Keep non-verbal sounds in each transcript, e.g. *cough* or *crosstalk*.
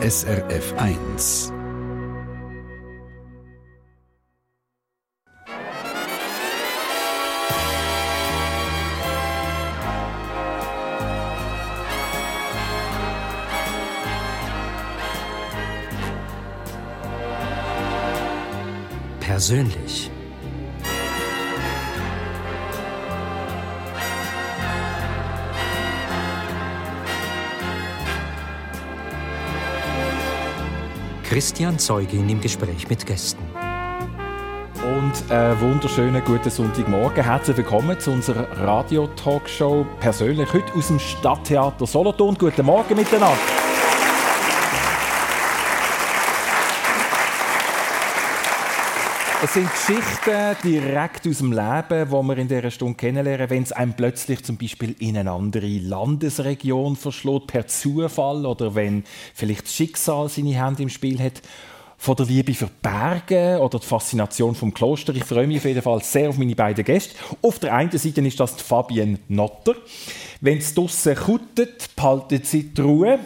SRF 1. Persönlich. Christian Zeugin im Gespräch mit Gästen. Und einen wunderschönen guten Sonntagmorgen. Herzlich willkommen zu unserer Radio-Talkshow. Persönlich heute aus dem Stadttheater Solothurn. Guten Morgen miteinander. Es sind Geschichten direkt aus dem Leben, die wir in dieser Stunde kennenlernen, wenn es einem plötzlich zum Beispiel in eine andere Landesregion verschlägt, per Zufall, oder wenn vielleicht das Schicksal seine Hände im Spiel hat. Von der Liebe für Berge oder die Faszination vom Kloster. Ich freue mich auf jeden Fall sehr auf meine beiden Gäste. Auf der einen Seite ist das Fabienne Notter. Wenn es draussen kuttet, behaltet sie die Ruhe.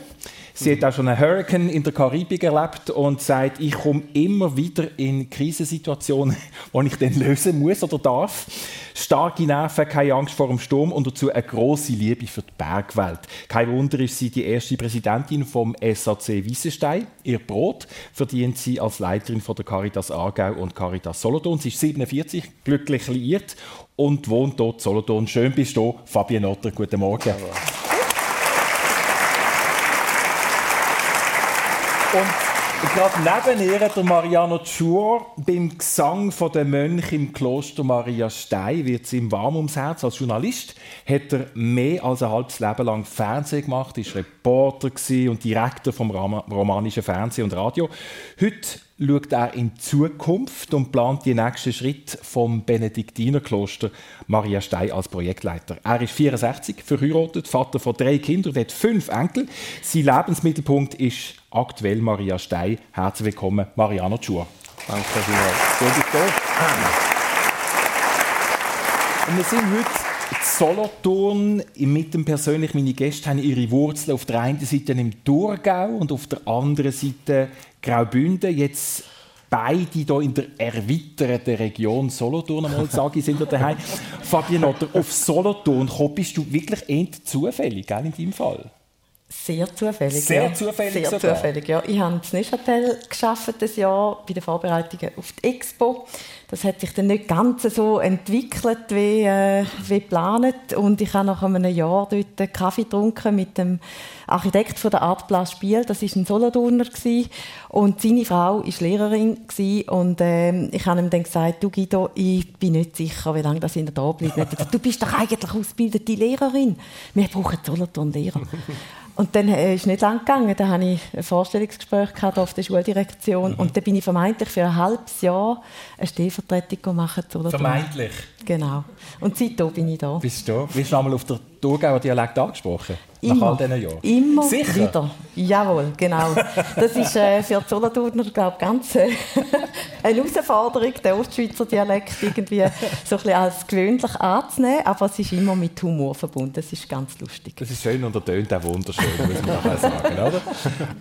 Sie hat auch schon einen Hurricane in der Karibik erlebt und sagt, ich komme immer wieder in Krisensituationen, *laughs* die ich dann lösen muss oder darf. Starke Nerven, keine Angst vor dem Sturm und dazu eine große Liebe für die Bergwelt. Kein Wunder ist sie die erste Präsidentin vom SAC Wissenstein. Ihr Brot verdient sie als Leiterin von der Caritas Aargau und Caritas Solothurn. Sie ist 47, glücklich liiert und wohnt dort Solothurn. Schön bist du, Fabienne Otter. Guten Morgen. Und gerade neben ihr, der Mariano Tschur, beim Gesang der Mönche im Kloster Maria Stein, wird es ihm warm ums Herz. Als Journalist hat er mehr als ein halbes Leben lang Fernsehen gemacht, ist Reporter und Direktor vom romanischen Fernsehen und Radio. Heute schaut er in Zukunft und plant die nächsten Schritte vom Benediktinerkloster Maria Stein als Projektleiter. Er ist 64, verheiratet, Vater von drei Kindern und hat fünf Enkel. Sein Lebensmittelpunkt ist aktuell Maria Stein. Herzlich willkommen, Mariano Tschur. Danke vielmals. Gut, ich Und wir sind heute Solothurn mit dem persönlich meine Gäste haben ihre Wurzeln auf der einen Seite im Thurgau und auf der anderen Seite Graubünden. Jetzt beide hier in der erweiterten Region Solothurn einmal sage ich, sind da daheim. *laughs* Fabian Otter, auf Solothurn bist du wirklich eher zufällig, gell, in deinem Fall? Sehr zufällig. Sehr ja. zufällig Sehr sogar. zufällig, ja. Ich habe in Neuchâtel geschafft das Jahr bei den Vorbereitungen auf die Expo. Das hat sich dann nicht ganz so entwickelt wie, äh, wie geplant. Und ich habe nach einem Jahr dort Kaffee getrunken mit dem Architekt von der Artplatz Spiel. Das war ein Solothurner. Und seine Frau war Lehrerin. Und äh, ich habe ihm dann gesagt, du Guido, ich bin nicht sicher, wie lange das in der da bleibt. Er gesagt, du bist doch eigentlich ausgebildete Lehrerin. Wir brauchen Solothurn-Lehrer. Und dann äh, ist es nicht lang gegangen. Dann hatte ich ein Vorstellungsgespräch auf der Schuldirektion. Mhm. Und dann bin ich vermeintlich für ein halbes Jahr eine Stellvertretung machen. Vermeintlich? Genau. Und seitdem bin ich da. Bist du? Bist du einmal auf der Thurgauer Dialekt angesprochen? Immer, nach all diesen Jahren? Immer Sicher? wieder. Jawohl, genau. Das ist äh, für die Solothurner, glaube ich, ganz äh, eine Herausforderung, den Ostschweizer Dialekt irgendwie so ein bisschen als gewöhnlich anzunehmen. Aber es ist immer mit Humor verbunden. Das ist ganz lustig. Das ist schön und ertönt auch wunderschön, muss man nachher sagen, oder?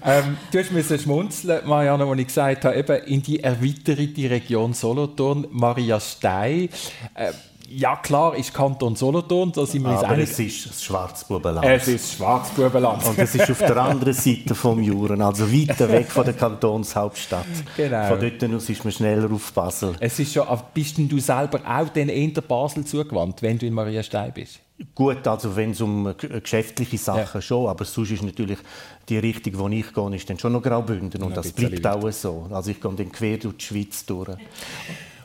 Ähm, du hast mir schmunzeln, Marianne, als ich gesagt habe, eben in die erweiterte Region Solothurn, Maria Stein. Äh, ja, klar, ist Kanton Solothurn, da sind wir uns Aber es ist das Schwarzbubenland. Es ist Schwarzbubenland. Und es ist auf der anderen Seite vom Juren, also weiter weg von der Kantonshauptstadt. Genau. Von dort aus ist man schneller auf Basel. Es ist schon, bist denn du selber auch den eher Basel zugewandt, wenn du in Maria Stein bist? Gut, also wenn es um geschäftliche Sachen ja. schon, aber sonst ist natürlich die Richtung, wo ich gehe, ist dann schon noch Graubünden und das bleibt auch so. Also ich gehe dann quer durch die Schweiz durch.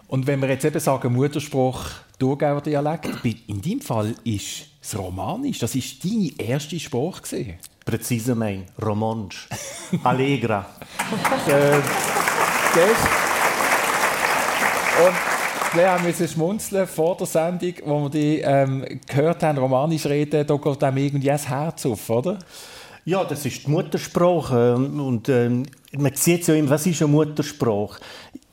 Und wenn wir jetzt eben sagen Mutterspruch Thurgauer Dialekt, in deinem Fall ist es Romanisch. Das war deine erste Sprache. Gewesen. Präzise mein, Romansch, Allegra. *laughs* äh, und wir haben schmunzeln vor der Sendung, wo wir die ähm, gehört haben, Romanisch reden, da geht einem irgendwie das Herz auf, oder? Ja, das ist die Muttersprache. Und ähm, man sieht ja immer, was ist eine Muttersprache?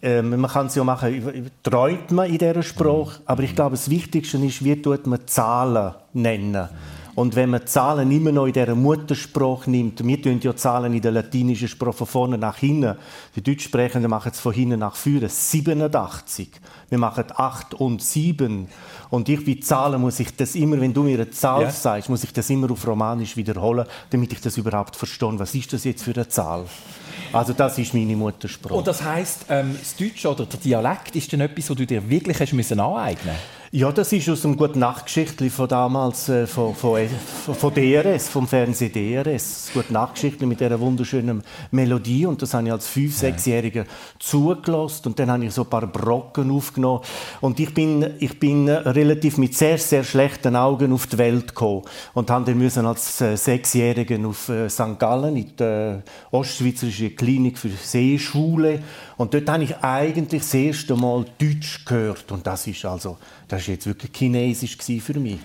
Ähm, man kann es ja machen, träumt man in dieser Sprache, aber ich glaube, das Wichtigste ist, wie tut man Zahlen nennen. Und wenn man Zahlen immer noch in dieser Muttersprache nimmt, wir tun ja Zahlen in der latinischen Sprache von vorne nach hinten. Die Deutschsprechenden machen es von hinten nach vorne. 87. Wir machen 8 und 7. Und ich bei Zahlen muss ich das immer, wenn du mir eine Zahl ja. sagst, muss ich das immer auf Romanisch wiederholen, damit ich das überhaupt verstehe. Was ist das jetzt für eine Zahl? Also das ist meine Muttersprache. Und das heißt, ähm, das Deutsche oder der Dialekt ist dann etwas, was du dir wirklich hast müssen aneignen ja, das ist aus dem guten Nachtgeschichtli von damals, äh, von, von, von, DRS, vom Fernseh DRS. Das gute Nachtgeschichtli mit dieser wunderschönen Melodie. Und das habe ich als fünf-, sechsjähriger zugelassen. Und dann habe ich so ein paar Brocken aufgenommen. Und ich bin, ich bin relativ mit sehr, sehr schlechten Augen auf die Welt gekommen. Und habe dann müssen als äh, Sechsjähriger auf äh, St. Gallen in der Ostschweizerische Klinik für Seeschule. Und dort habe ich eigentlich das erste Mal Deutsch gehört. Und das ist also das war jetzt wirklich Chinesisch für mich.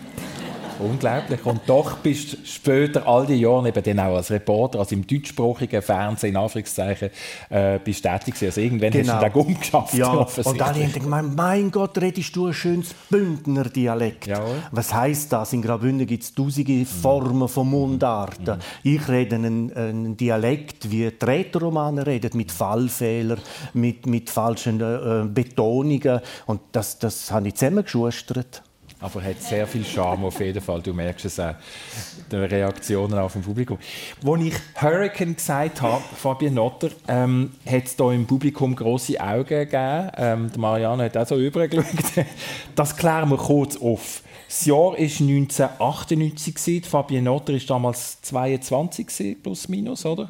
Unglaublich. Und doch bist du später, all die Jahre, eben dann auch als Reporter, also im deutschsprachigen Fernsehen, in Anführungszeichen, äh, bist tätig gewesen. Also irgendwann genau. hast du genau. den umgeschafft. Ja, und alle haben gemeint, mein Gott, redest du ein schönes Bündner Dialekt. Jawohl. Was heisst das? In Graubünden gibt es tausende Formen von Mundarten. Mhm. Ich rede einen, einen, Dialekt, wie die Rätoromaner reden, mit Fallfehlern, mit, mit falschen äh, Betonungen. Und das, das habe ich zusammengeschustert aber hat sehr viel Charme auf jeden Fall. Du merkst es auch, die Reaktionen auf dem Publikum. Als ich Hurricane gesagt habe, Fabian Notter, ähm, hat es hier im Publikum grosse Augen gegeben. Ähm, Marianne hat auch so übergeschaut. *laughs* Das klären wir kurz auf. Das Jahr war 1998, Fabian Notter war damals 22, plus minus, oder?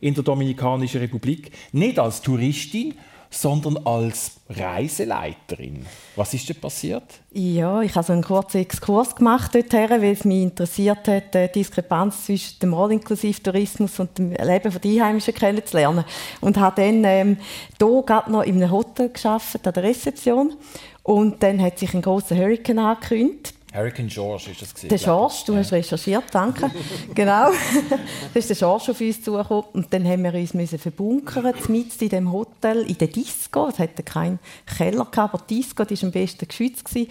In der Dominikanischen Republik. Nicht als Touristin, sondern als Reiseleiterin. Was ist denn passiert? Ja, ich habe so einen kurzen Exkurs gemacht dorthin, weil es mich interessiert hat, die Diskrepanz zwischen dem All-Inklusiv-Tourismus und dem Leben der Einheimischen kennenzulernen. Und habe dann ähm, hier gerade noch in einem Hotel geschafft, an der Rezeption. Und dann hat sich ein großer Hurricane angekündigt. Hurricane George ist das gewesen, Der George, du hast recherchiert, danke. *laughs* genau. da ist der George auf uns zugekommen und dann haben wir uns müssen verbunkern, mitten in dem Hotel, in der Disco. Es hatte keinen Keller gehabt, aber die Disco, die war am besten geschützt gewesen.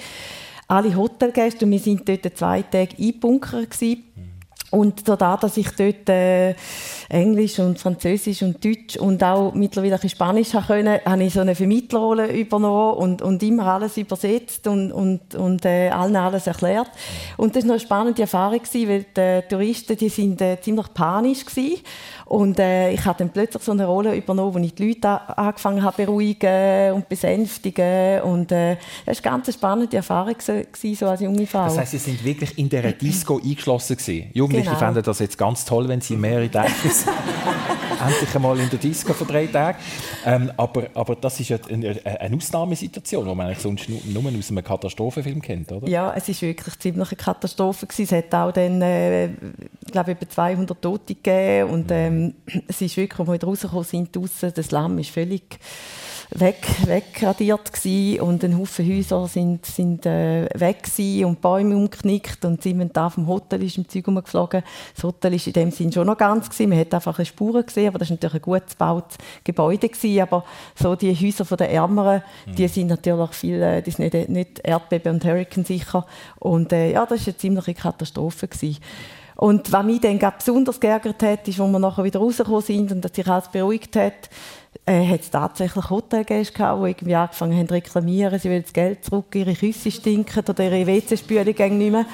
Alle Hotelgäste und wir sind dort zwei Tage eingebunkert gewesen. Und dadurch, dass ich dort äh, Englisch und Französisch und Deutsch und auch mittlerweile ein Spanisch können, habe ich so eine Vermittlerrolle übernommen und, und immer alles übersetzt und, und, und äh, allen alles erklärt. Und das war eine spannende Erfahrung, weil die Touristen die sind äh, ziemlich panisch waren. Und äh, ich habe dann plötzlich so eine Rolle übernommen, wo ich die Leute angefangen habe beruhigen und besänftigen. Und äh, das war eine ganz spannende Erfahrung gewesen, so als junge Frau. Das heisst, Sie sind wirklich in der Disco eingeschlossen gewesen. Jugendliche genau. fänden das jetzt ganz toll, wenn Sie mehrere Tage *laughs* endlich einmal in der Disco für drei Tage. Ähm, aber, aber das ist eine, eine Ausnahmesituation, die man eigentlich sonst nur aus einem Katastrophenfilm kennt, oder? Ja, es ist wirklich ziemlich eine Katastrophe gewesen. Es hat auch dann, äh, glaube über 200 Tote gegeben und ähm, es ist wirklich, als wir rausgekommen sind, draussen, das Lamm ist völlig weg, wegradiert gewesen und ein Haufen Häuser sind, sind äh, weg gewesen und Bäume umgeknickt und sind da vom Hotel ist im Zeug umgeflogen. Das Hotel ist in dem Sinn schon noch ganz gewesen. Man hat einfach eine Spuren gesehen, aber das ist natürlich ein gut gebautes Gebäude gewesen. Aber so die Häuser von den Ärmeren, mhm. die sind natürlich viel, äh, die sind nicht, nicht Erdbeben und Hurricane sicher. Und äh, ja, das ist eine ziemliche Katastrophe gewesen. Und was mich dann besonders geärgert hat, ist, als wir nachher wieder rausgekommen sind und dass sich alles beruhigt hat, äh, hat es tatsächlich Hotelgäste gehabt, die irgendwie angefangen haben zu reklamieren, sie wollen das Geld zurück, ihre Küsse stinken oder ihre WC-Spülung nicht mehr.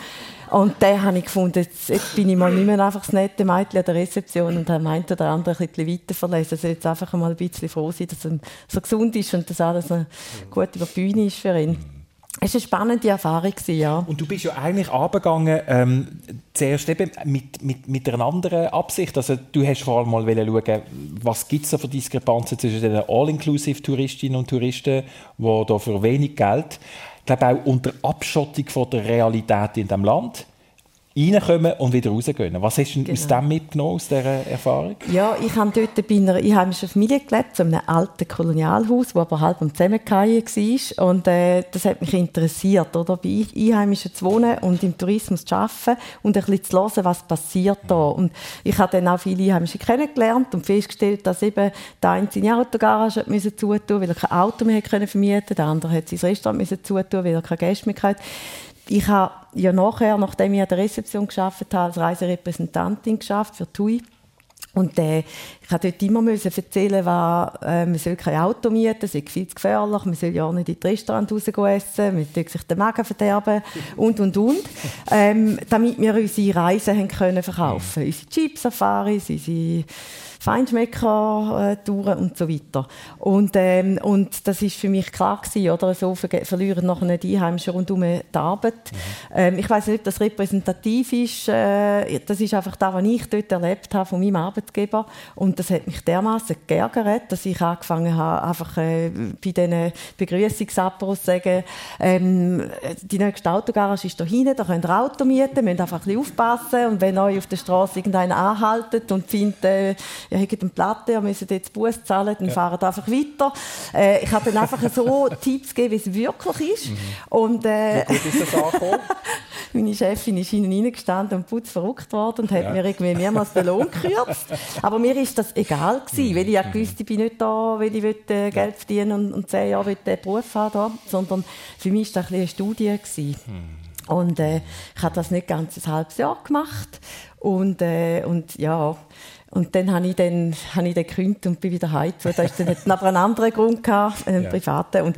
Und dann habe ich gefunden, jetzt, jetzt, bin ich mal nicht mehr einfach das nette Mädchen an der Rezeption und habe meint oder andere ein bisschen weiter verlesen. Also jetzt einfach mal ein bisschen froh sein, dass er so gesund ist und dass alles gut über die Bühne ist für ihn. Es war eine spannende Erfahrung, ja. Und du bist ja eigentlich abgegangen, ähm, zuerst eben mit, mit, mit einer anderen Absicht. Also du hast vor allem mal schauen, was gibt es für Diskrepanzen zwischen den All-Inclusive-Touristinnen und Touristen, die da für wenig Geld, ich glaube auch unter Abschottung von der Realität in dem Land, reinkommen und wieder rausgehen. Was hast du genau. aus dem mitgenommen, aus dieser Erfahrung? Ja, ich habe dort bei einer einheimischen Familie gelebt, so einem alten Kolonialhaus, das aber halb am Zusammenfallen war. Und äh, das hat mich interessiert, oder? bei Einheimischen zu wohnen und im Tourismus zu arbeiten und ein bisschen zu hören, was passiert da. Und ich habe dann auch viele Einheimische kennengelernt und festgestellt, dass eben der eine seine Autogarage musste zutun, weil er kein Auto mehr vermieten konnte, der andere hat sein Restaurant zutun, weil er keine Gäste mehr hatte ich habe ja nachher, nachdem ich an der Rezeption geschafft habe, als Reiserepräsentantin geschafft für TUI, und äh, ich musste dort immer müssen erzählen, was, äh, man soll kein Auto mieten, es ist viel zu gefährlich, man soll ja auch nicht in die Restaurants raus essen, man soll sich den Magen verderben *laughs* und, und, und. Ähm, damit wir unsere Reisen haben können verkaufen können. Unsere Jeep-Safaris, unsere Feinschmecker-Touren und so weiter. Und, ähm, und das ist für mich klar gewesen, oder? So ver verlieren nachher die Einheimischen rundum die Arbeit. Mhm. Ähm, ich weiß nicht, ob das repräsentativ ist. Äh, das ist einfach das, was ich dort erlebt habe von meinem Arbeitgeber. Und das hat mich dermaßen geärgert, dass ich angefangen habe, einfach äh, bei diesen Begrüßungsapros zu sagen, ähm, die nächste Autogarage ist da hinten, da könnt ihr Auto mieten, müsst einfach ein bisschen aufpassen. Und wenn euch auf der Straße irgendeiner anhaltet und findet, äh, ihr habt eine Platte, ihr müsst jetzt Bus zahlen, dann ja. fahren einfach weiter. Äh, ich habe dann einfach so *laughs* Tipps gegeben, wie es wirklich ist. Mhm. Und, äh, wie gut ist das angekommen? *laughs* meine Chefin ist hinten reingestanden und putz verrückt worden und hat ja. mir irgendwie mehrmals den Lohn gekürzt. Aber mir ist das egal gewesen, mhm. weil ich ja gewusst, ich bin nicht da, weil ich will, äh, Geld verdienen und, und zehn Jahre will, äh, Beruf haben da, sondern für mich war das ein eine Studie gewesen. Mhm. Und äh, ich habe das nicht ganz ein halbes Jahr gemacht und, äh, und ja, und dann habe ich dann, habe ich dann gekündigt und bin wieder heim. Da ist dann aber einen anderen Grund gehabt, einen ja. privaten. Und,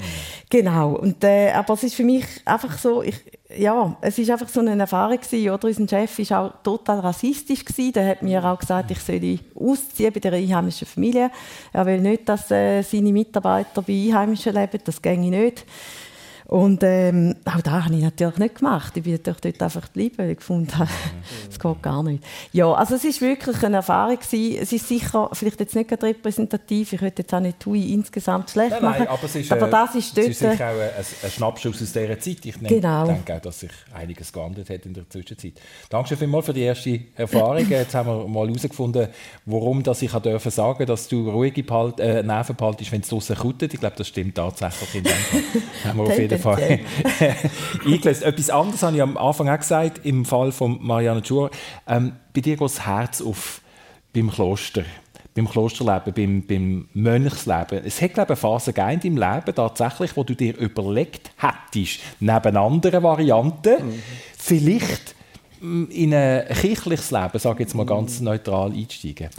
genau. Und, äh, aber es ist für mich einfach so, ich, ja, es ist einfach so eine Erfahrung gewesen, oder? Unser Chef war auch total rassistisch gewesen. Der hat mir auch gesagt, ich soll ausziehen bei der einheimischen Familie. Er will nicht, dass äh, seine Mitarbeiter bei Einheimischen leben. Das ginge nicht. Und ähm, auch das habe ich natürlich nicht gemacht. Ich bin natürlich dort einfach geblieben, weil ich gefunden habe, es geht gar nicht. Ja, also es ist wirklich eine Erfahrung gewesen. Es ist sicher vielleicht jetzt nicht repräsentativ. Ich würde jetzt auch nicht TUI insgesamt schlecht nein, machen. Nein, aber, es ist, aber das ist dort... Es ist sicher auch ein, ein Schnappschuss aus dieser Zeit. Ich genau. denke auch, dass sich einiges geändert hat in der Zwischenzeit. Danke vielmals für die erste Erfahrung. *laughs* Jetzt haben wir mal herausgefunden, warum dass ich dürfen sagen dass du ruhige Behalt, äh, Nerven behaltest, wenn es draußen kutet. Ich glaube, das stimmt tatsächlich. In dem Fall. *laughs* haben wir auf jeden Fall *laughs* eingelöst. Etwas anderes habe ich am Anfang auch gesagt, im Fall von Marianne Schur. Ähm, bei dir geht das Herz auf beim Kloster beim Klosterleben, beim, beim Mönchsleben. Es hat, glaube ich, eine Phase in deinem Leben tatsächlich, wo du dir überlegt hättest, neben anderen Varianten, mhm. vielleicht mm, in ein kirchliches Leben, sage ich jetzt mal ganz neutral, einsteigen.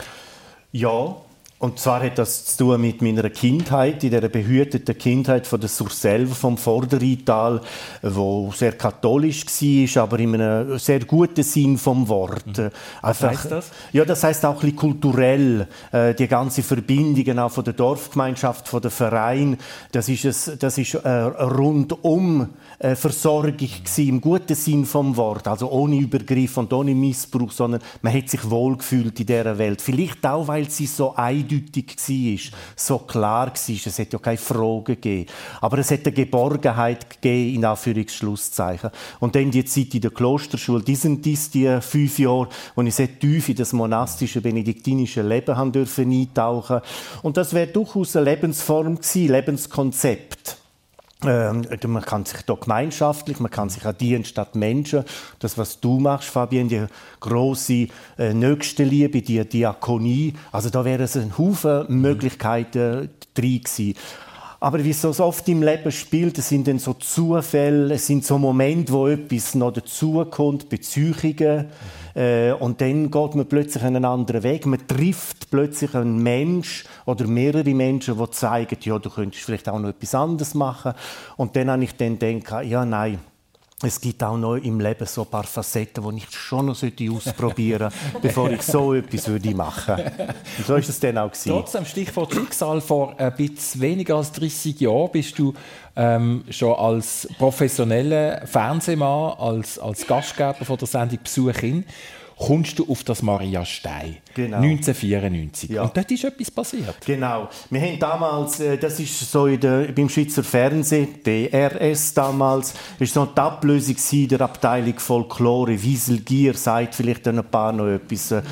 Ja, und zwar hat das zu tun mit meiner Kindheit, in der behüteten Kindheit von der Surselva vom Vorderrheintal, wo sehr katholisch war, aber in einem sehr guten Sinn vom Wort. Mhm. Was heißt das? Ja, das heißt auch ein kulturell, äh, die ganze Verbindungen auch von der Dorfgemeinschaft, von der Verein, das ist es, das ist äh, rundum äh, Versorgung gewesen, im guten Sinn vom Wort, also ohne Übergriff und ohne Missbrauch, sondern man hat sich wohlgefühlt in dieser Welt. Vielleicht auch, weil sie so eindeutig war, so klar war. Es hat ja keine Fragen gegeben. Aber es hat eine Geborgenheit gegeben, in Anführungsschlusszeichen. Und dann die Zeit in der Klosterschule, die sind dies die fünf Jahre, wo ich sehr tief in das monastische, benediktinische Leben haben dürfen eintauchen. Und das wäre durchaus eine Lebensform gewesen, Lebenskonzept. Ähm, man kann sich da gemeinschaftlich, man kann sich an dienen statt Menschen. Das, was du machst, Fabian, die große äh, Nächstenliebe, die Diakonie. Also da wären es ein Haufen Möglichkeiten drin gewesen. Aber wie es so oft im Leben spielt, es sind dann so Zufälle, es sind so Momente, wo etwas noch dazukommt, Beziehungen. Äh, und dann geht man plötzlich einen anderen Weg. Man trifft plötzlich einen Mensch oder mehrere Menschen, die zeigen, ja, du könntest vielleicht auch noch etwas anderes machen. Und dann habe ich dann gedacht, ja, nein, es gibt auch noch im Leben so ein paar Facetten, die ich schon noch ausprobieren sollte, *laughs* bevor ich so etwas machen würde. Und so ist es dann auch gewesen. Trotzdem, Stichwort Schicksal, vor ein bisschen weniger als 30 Jahren bist du ähm, schon als professioneller Fernsehmann, als, als Gastgeber von der Sendung Besuch hin kommst du auf das Maria Stein. Genau. 1994. Ja. Und dort ist etwas passiert. Genau. Wir haben damals, äh, das ist so in der, beim Schweizer Fernsehen, DRS damals, ist so eine Ablösung der Abteilung Folklore. Wiesel Gier sagt vielleicht ein paar noch etwas. Äh,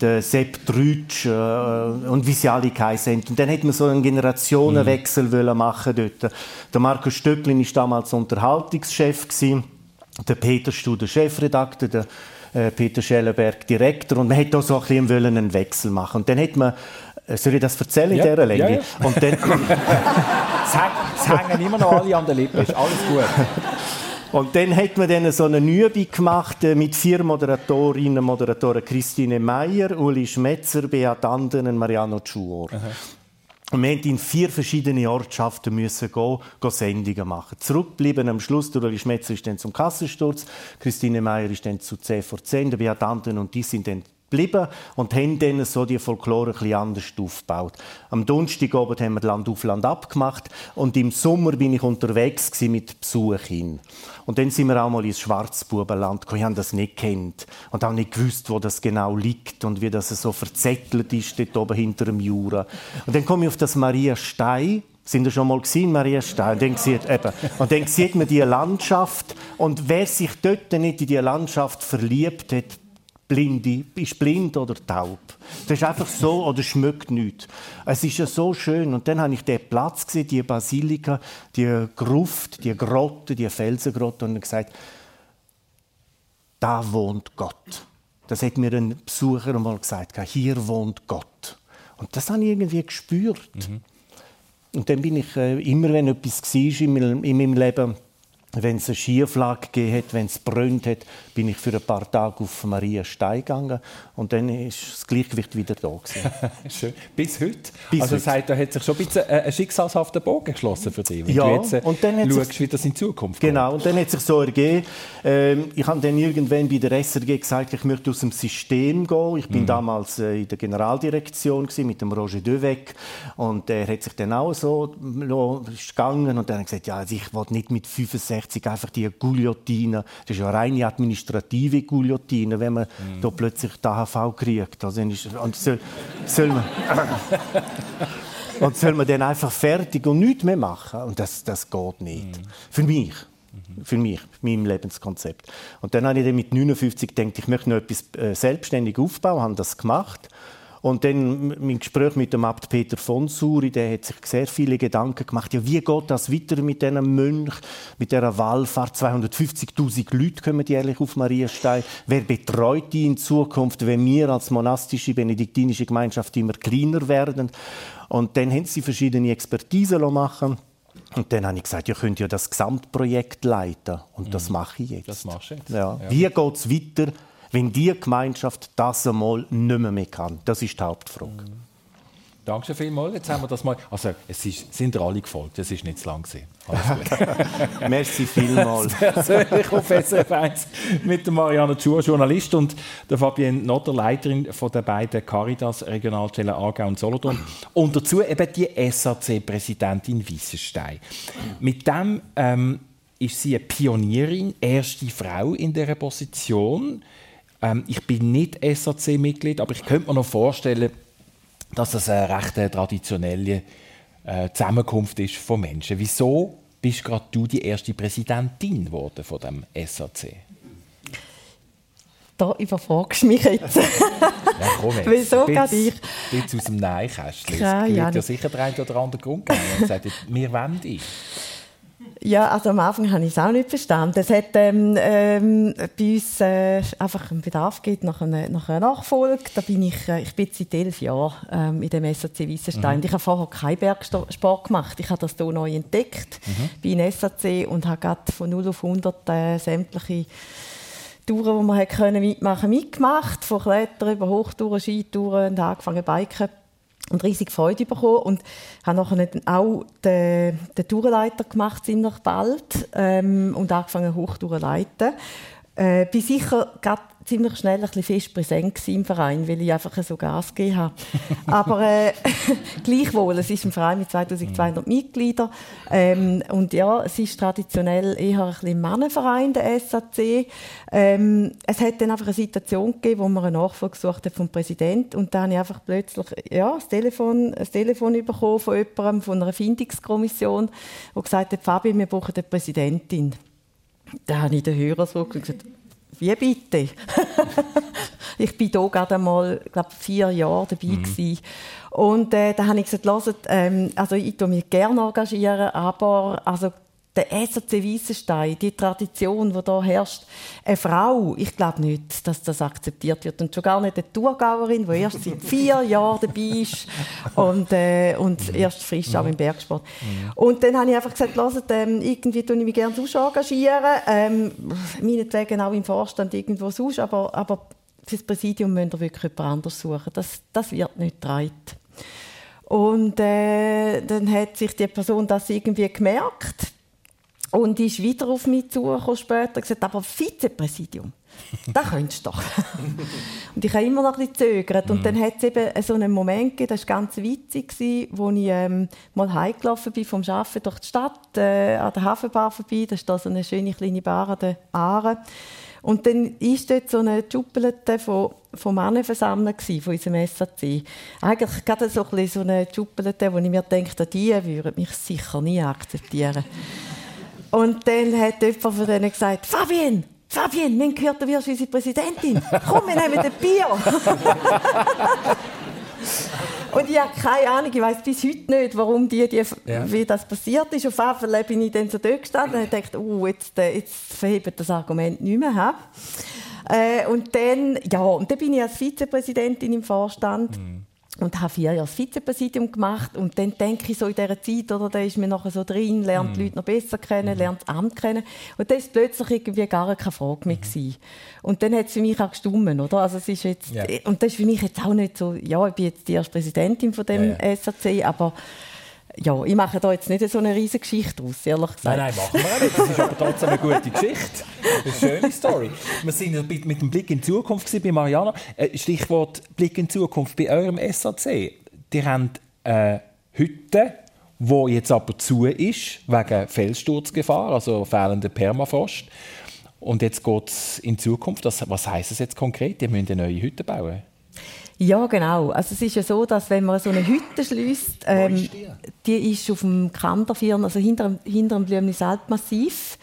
der Sepp Trütsch äh, und wie sie alle geheißen Und dann hat man so einen Generationenwechsel mhm. machen dort. Der Markus Stöcklin war damals Unterhaltungschef. Gewesen. Der Peter Studer Chefredakteur, der äh, Peter Schellenberg Direktor und man hätte auch so ein bisschen einen Wechsel machen und dann hat man äh, soll ich das erzählen in ja, dieser Länge? Ja, ja. Und dann, *laughs* es hängen immer noch alle an der Lippe, ist alles gut. Und dann hat man dann so eine Übung gemacht äh, mit vier Moderatorinnen und Moderatoren. Christine Meyer, Uli Schmetzer, Beat Anden und Mariano Schuor. Und wir mussten in vier verschiedene Ortschaften müssen gehen, gehen Sendungen machen. Zurückbleiben am Schluss, der Uli Schmetzer ist dann zum Kassensturz, Christine Meyer ist dann zu 10 vor 10, der Beat und die sind dann geblieben und haben dann so die Folklore ein anders aufgebaut. Am Donnerstagabend haben wir Land auf Land abgemacht und im Sommer bin ich unterwegs mit Besuchen. Und dann sind wir auch mal ins Schwarzbubenland gekommen. Ich habe das nicht kennt und auch nicht gewusst, wo das genau liegt und wie das so verzettelt ist dort oben hinter dem Jura. Und dann komme ich auf das Maria Stein sind ihr schon mal gesehen, Maria Stein? Und dann, sieht, eben, und dann sieht man die Landschaft. Und wer sich dort nicht in die Landschaft verliebt hat, Blinde, ist blind oder taub. Das ist einfach so oder schmeckt nichts. Es ist ja so schön. Und dann habe ich den Platz gesehen, die Basilika, die Gruft, die Grotte, die Felsengrotte und gesagt, da wohnt Gott. Das hat mir ein Besucher einmal gesagt. Hier wohnt Gott. Und das habe ich irgendwie gespürt. Mhm. Und dann bin ich äh, immer, wenn etwas war in meinem Leben, wenn es eine Schieflage gegeben hat, wenn es brennt hat, bin ich für ein paar Tage auf Maria Stein gegangen und dann ist das Gleichgewicht wieder da *laughs* Schön. Bis heute? Bis also das heißt, da hat sich schon ein bisschen äh, ein schicksalshafter Bogen geschlossen für dich, wenn ja, du jetzt äh, und dann schaust, sich, wie das in Zukunft Genau, und dann hat sich so ergeben, äh, ich habe dann irgendwann bei der SRG gesagt, ich möchte aus dem System gehen. Ich bin mhm. damals äh, in der Generaldirektion gewesen, mit dem Roger Devec und er hat sich dann auch so ist gegangen und dann hat er gesagt, ja, also ich will nicht mit 65 60 einfach die Guillotine. Das ist ja eine reine administrative Guillotine, wenn man mm. da plötzlich die AHV kriegt. Also und soll, soll man, *laughs* und soll man dann einfach fertig und nichts mehr machen? Und das, das geht nicht. Mm. Für mich. Für mich, meinem Lebenskonzept. Und dann habe ich dann mit 59 gedacht, ich möchte noch etwas äh, selbstständig aufbauen, habe das gemacht und dann im Gespräch mit dem Abt Peter von Suri, der hat sich sehr viele Gedanken gemacht. Ja, wie geht das weiter mit diesem Mönch, mit dieser Wallfahrt? 250.000 Leute kommen jährlich auf Marienstein. Wer betreut die in Zukunft, wenn wir als monastische benediktinische Gemeinschaft immer kleiner werden? Und dann haben sie verschiedene Expertisen machen und dann habe ich gesagt, ihr könnt ja das Gesamtprojekt leiten. Und das mhm. mache ich jetzt. Das machst du jetzt. Ja. Ja. Wie geht es weiter? Wenn die Gemeinschaft das einmal nicht mehr, mehr kann. Das ist die Hauptfrage. Mhm. Danke vielmals. Jetzt haben wir das mal. Also, es ist, sind alle gefolgt. Es ist nicht zu lang gewesen. *laughs* Merci vielmals. Persönlich auf SRF 1 mit der Marianne Schur, Journalist, und der Fabienne Notter, Leiterin von der beiden Caritas Regionalstellen Aargau und Solothurn. Und dazu eben die SAC-Präsidentin Wissenstein. Mit dem ähm, ist sie eine Pionierin, erste Frau in dieser Position. Ähm, ich bin nicht SAC-Mitglied, aber ich könnte mir noch vorstellen, dass das eine recht traditionelle äh, Zusammenkunft ist von Menschen. Wieso bist gerade du die erste Präsidentin geworden von dem SAC? Da überfragst du mich jetzt. ja, komm jetzt. *laughs* Wieso gerade ich? Jetzt aus dem Neinkästchen. Es wird ja sicher der eine oder andere Grund geben. Und gesagt, wir wollen dich. Ja, also am Anfang habe ich es auch nicht verstanden. Es hat ähm, ähm, bei uns äh, einfach einen Bedarf gibt nach einer, nach einer Nachfolge. Da bin ich, äh, ich bin seit elf Jahren ähm, in dem SAC Weissenstein. Mhm. Ich habe vorher keinen Bergsport gemacht. Ich habe das hier neu entdeckt mhm. bei in SAC und habe gerade von 0 auf 100 äh, sämtliche Touren, die man können mitmachen mitgemacht. Von Klettern über Hochtouren, Skitouren und angefangen Biken und riesig Freude bekommen und habe nachher auch den, den Tourenleiter gemacht ziemlich bald ähm, und angefangen leiten. Äh, bin sicher ziemlich schnell ein bisschen fest präsent im Verein, weil ich einfach so Gas gegeben habe. Aber äh, *laughs* gleichwohl, es ist ein Verein mit 2200 Mitgliedern ähm, und ja, es ist traditionell eher ein bisschen Mannenverein, der SAC. Ähm, es hat dann einfach eine Situation gegeben, wo man einen Nachfolger gesucht hat vom Präsidenten und da habe ich einfach plötzlich ja, das Telefon, das Telefon bekommen von jemandem, von einer Findungskommission, der gesagt hat, Fabi, wir brauchen eine Präsidentin. Da habe ich den Hörer so gesagt, wie bitte? *laughs* ich bin hier gerade einmal, glaube vier Jahre dabei mhm. gewesen. Und äh, da habe ich gesagt, hört, ähm, also ich tue mich gerne engagieren, aber also der SAC Weissenstein, die Tradition, die hier herrscht, eine Frau, ich glaube nicht, dass das akzeptiert wird. Und schon gar nicht eine Thurgauerin, die erst seit vier Jahren dabei ist und, äh, und erst frisch auch im Bergsport. Und dann habe ich einfach gesagt, hört, ähm, irgendwie tue ich mich gerne sonst engagieren, ähm, meinetwegen auch im Vorstand irgendwo sonst, aber, aber für das Präsidium müsst ihr wirklich jemand anderes suchen. Das, das wird nicht getragen. Und äh, dann hat sich die Person das irgendwie gemerkt und ist wieder auf mich zugekommen später und gesagt, aber Vizepräsidium, *laughs* das könntest du doch. und ich habe immer noch ein bisschen gezögert. Und dann hat es eben so einen Moment gegeben, das war ganz witzig, wo ich ähm, mal heimgelaufen bin vom Arbeiten durch die Stadt, äh, an der Hafenbar vorbei. Da ist da so eine schöne kleine Bar an der Aare. Und dann war dort so eine Schuppelte von, von Männern versammelt von unserem SAC. Eigentlich gerade so, ein so eine Schuppelte, wo ich mir denke, die würden mich sicher nie akzeptieren. Und dann hat jemand von denen gesagt, Fabienne, Fabienne, wir haben gehört, du wirst unsere Präsidentin. Komm, wir nehmen ein Bier. *laughs* Und ich habe keine Ahnung, ich weiß bis heute nicht, warum die, die ja. wie das passiert ist. Auf jeden Fall bin ich dann so dort gestanden und dachte, oh, jetzt, äh, jetzt verhebt das Argument nicht mehr. Äh, und dann, ja, und dann bin ich als Vizepräsidentin im Vorstand. Mhm und habe vier Jahre das Vizepräsidium gemacht und dann denke ich so in dieser Zeit, oder, da ist man nachher so drin, lernt mm. die Leute noch besser kennen, mm. lernt das Amt kennen und dann ist plötzlich irgendwie gar keine Frage mehr gewesen. Und dann hat es für mich auch gestummen, oder? Also es ist jetzt, ja. und das ist für mich jetzt auch nicht so, ja, ich bin jetzt die erste Präsidentin von dem ja, ja. SAC, aber ja, ich mache da jetzt nicht so eine riesige Geschichte aus, ehrlich gesagt. Nein, nein, machen wir nicht. Das ist aber trotzdem eine gute Geschichte. Eine schöne Story. Wir sind mit dem Blick in die Zukunft bei Mariana. Äh, Stichwort Blick in die Zukunft bei eurem SAC. Die haben eine Hütte, die jetzt aber zu ist, wegen Felssturzgefahr, also fehlender Permafrost. Und jetzt geht es in Zukunft. was heisst es jetzt konkret? Die müssen eine neue Hütte bauen. Ja, genau. Also es ist ja so, dass wenn man so eine Hütte schließt, ähm, ist die? die? ist auf dem Kanderfirn, also hinter, hinter dem Blümnis Alpmassiv.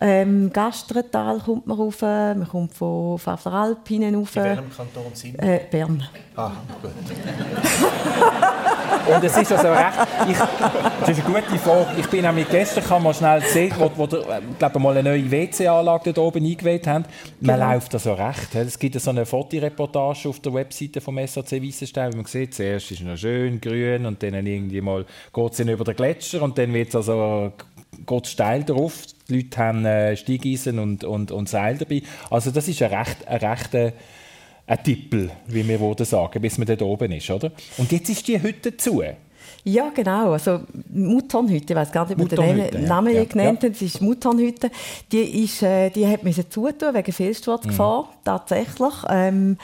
Ähm, Gastretal kommt man rauf, man kommt von Pfaffer Alp hinein rauf. In welchem Kanton sind wir? Äh, Bern. Ah, gut. *laughs* Und es ist also recht, ich, das ist eine gute Frage. Ich bin nämlich gestern, kann man schnell sehen, wo, wo der, äh, glaube mal eine neue WC-Anlage dort oben eingewählt haben. Man genau. läuft also recht. Es gibt so eine Fotoreportage auf der Webseite vom SAC Weissenstein, wo man sieht, zuerst ist es noch schön grün und dann irgendwie mal geht es über den Gletscher und dann wird es also geht steil drauf. Die Leute haben äh, Steigeisen und, und, und Seil dabei. Also das ist ein recht, ein rechter ein Tippel, wie wir würden sagen, bis man dort oben ist, oder? Und jetzt ist die Hütte zu. Ja, genau. Also Muttonhütte, ich weiß gar nicht, ob wir den Namen ja. genannt ja. Das ist Muttonhütte. Die, ist, äh, die hat müssen zutun wegen Fehlsturzgefahr, mhm. tatsächlich. Ähm,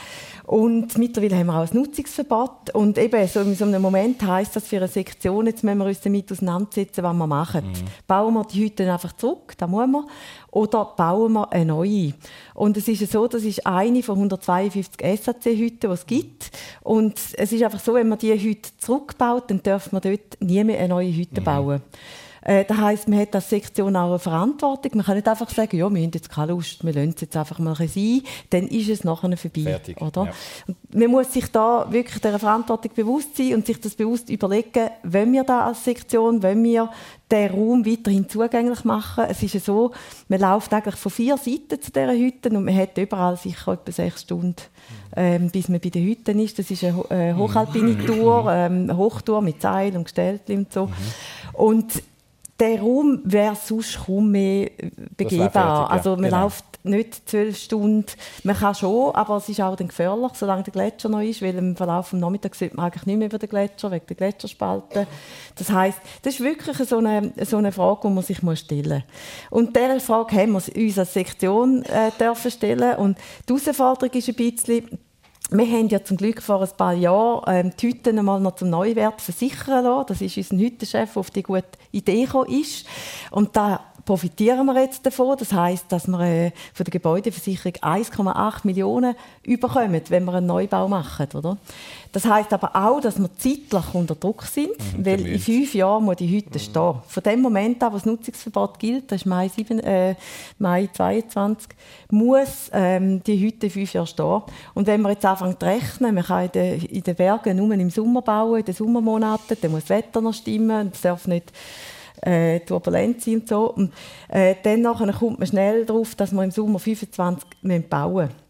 und mittlerweile haben wir auch ein Nutzungsverbot. Und eben so in so einem Moment heisst das für eine Sektion, jetzt müssen wir uns damit auseinandersetzen, was wir machen. Mhm. Bauen wir die Hütte einfach zurück, das muss man, oder bauen wir eine neue. Und es ist so, das ist eine von 152 SAC-Hütten, die es gibt. Und es ist einfach so, wenn man diese Hütte zurückbaut, dann darf man dort nie mehr eine neue Hütte mhm. bauen. Äh, das heisst, man hat als Sektion auch eine Verantwortung. Man kann nicht einfach sagen, ja, wir haben jetzt keine Lust, wir lassen es jetzt einfach mal sein, dann ist es nachher vorbei. Fertig. Oder? Ja. Man muss sich da wirklich der Verantwortung bewusst sein und sich das bewusst überlegen, wenn wir da als Sektion, wenn wir den Raum weiterhin zugänglich machen. Es ist ja so, man läuft eigentlich von vier Seiten zu dieser Hütte und man hat überall sicher etwa sechs Stunden, ähm, bis man bei den Hütten ist. Das ist eine äh, hochalpine Tour, *laughs* ähm, Hochtour mit Seil und Gestellten und so. Mhm. Und der Raum wäre sonst kaum mehr begehbar. Fertig, ja. Also man genau. läuft nicht zwölf Stunden. Man kann schon, aber es ist auch dann gefährlich, solange der Gletscher noch ist, weil im Verlauf des Nachmittags sieht man eigentlich nicht mehr über den Gletscher, wegen der Gletscherspalten. Das heißt, das ist wirklich so eine, so eine Frage, die man sich stellen muss. Und diese Frage haben wir uns als Sektion äh, dürfen stellen. Und die Herausforderung ist ein bisschen, wir haben ja zum Glück vor ein paar Jahren ähm, die Hütten einmal noch zum Neuwert versichern lassen. Das ist unser Hüttenchef, der auf die gute Idee gekommen ist. Und da profitieren wir jetzt davon. Das heißt, dass wir äh, von der Gebäudeversicherung 1,8 Millionen überkommen, wenn wir einen Neubau machen, oder? Das heißt aber auch, dass wir zeitlich unter Druck sind, mhm, weil in fünf Jahren muss die Hütte mhm. stehen. Von dem Moment an, wo das Nutzungsverbot gilt, das ist Mai, 7, äh, Mai 22, muss ähm, die Hütte fünf Jahren stehen. Und wenn wir jetzt anfangen zu rechnen, man kann in den, in den Bergen nur im Sommer bauen, in den Sommermonaten, dann muss das Wetter noch stimmen, es darf nicht äh, turbulent sind und so. Und äh, dann nachher kommt man schnell darauf, dass wir im Sommer 25 bauen müssen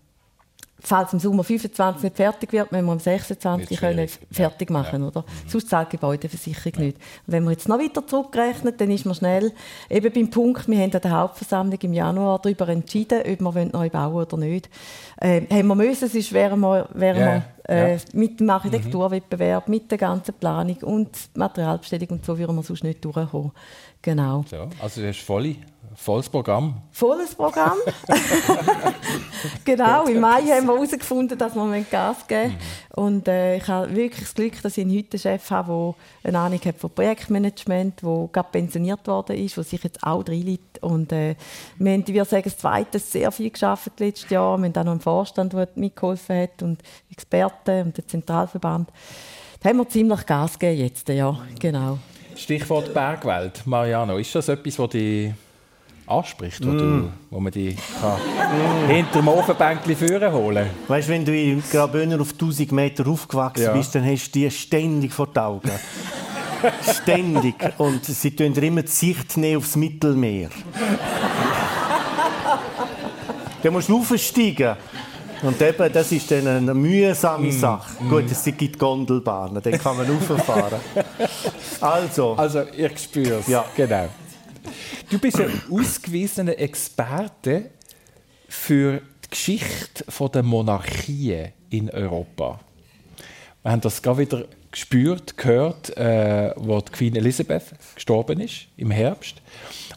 falls im Sommer 25 nicht fertig wird, müssen wir am 26 können fertig machen, ja. oder? Mhm. Sonst zahlt die Gebäudeversicherung ja. nicht. Und wenn man jetzt noch weiter zurückrechnet, dann ist man schnell eben beim Punkt, wir haben an der Hauptversammlung im Januar darüber entschieden, ob wir neu bauen oder nicht. Äh, haben wir müssen, sonst wären wir, wären yeah. wir äh, mit dem Architekturwettbewerb, mit der ganzen Planung und Materialbestellung und so würden wir sonst nicht durchkommen. Genau. So, also du hast volle Volles Programm. Volles Programm. *laughs* genau, im Mai haben wir herausgefunden, dass wir Gas geben müssen. Mhm. Und äh, ich habe wirklich das Glück, dass ich heute einen Chef habe, der eine Ahnung hat von Projektmanagement, der gerade pensioniert worden ist, der sich jetzt auch reinliegt. Und äh, wir haben, wir sagen, das Zweite sehr viel geschafft letztes Jahr. Wir haben auch noch einen Vorstand, der mitgeholfen hat und Experten und den Zentralverband. Da haben wir ziemlich Gas gegeben jetzt, ja, genau. Stichwort Bergwelt. Mariano, ist das etwas, was die anspricht, wo, mm. du, wo man die mm. hinter dem Ofenbänkchen führen holen Weißt du, wenn du in Graubünden auf 1000 Meter aufgewachsen ja. bist, dann hast du die ständig vor den Augen. *laughs* ständig. Und sie tun dir immer die Sicht aufs Mittelmeer. dann musst du aufsteigen. Und eben, das ist dann eine mühsame mm. Sache. Mm. Gut, es gibt Gondelbahnen, dann kann man *laughs* rauffahren. Also. Also, ich spüre es. Ja. Genau. Du bist ein ausgewiesener Experte für die Geschichte der Monarchie in Europa. Wir haben das gerade wieder gespürt, gehört, äh, wo die Queen Elizabeth gestorben ist im Herbst.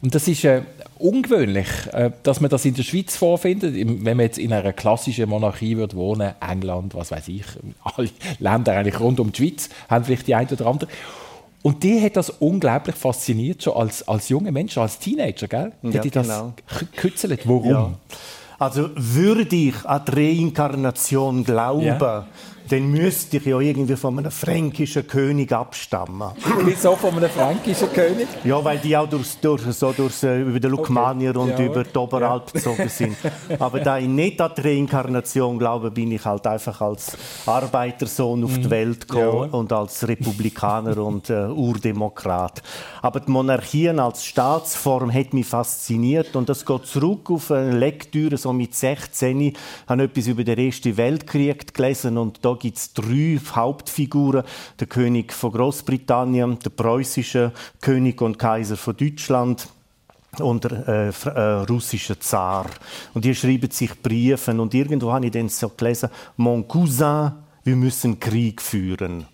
Und das ist äh, ungewöhnlich, äh, dass man das in der Schweiz vorfindet. Wenn man jetzt in einer klassischen Monarchie würde wohnen, England, was weiß ich, *laughs* alle Länder eigentlich rund um die Schweiz haben vielleicht die eine oder andere. Und die hat das unglaublich fasziniert, schon als, als junger Mensch, als Teenager, gell? Die ja, hat das genau. gekützelt. Warum? Ja. Also würde ich an die Reinkarnation glauben, ja dann müsste ich ja irgendwie von einem fränkischen König abstammen. Wieso von einem fränkischen König? Ja, weil die auch durch, durch, so durch, äh, über den Lukmanier okay. und ja. über die Oberalp ja. gezogen sind. *laughs* Aber da ich nicht an die Reinkarnation glaube, bin ich halt einfach als Arbeitersohn auf die mhm. Welt gekommen ja. und als Republikaner und äh, Urdemokrat. Aber die Monarchien als Staatsform hat mich fasziniert und das geht zurück auf eine Lektüre so mit 16. Ich habe etwas über den Ersten Weltkrieg gelesen und da gibt es drei Hauptfiguren. Der König von Großbritannien, der preußische König und Kaiser von Deutschland und der äh, äh, russische Zar. Und die schreiben sich Briefe und irgendwo habe ich dann so gelesen, Mon Cousin, wir müssen Krieg führen.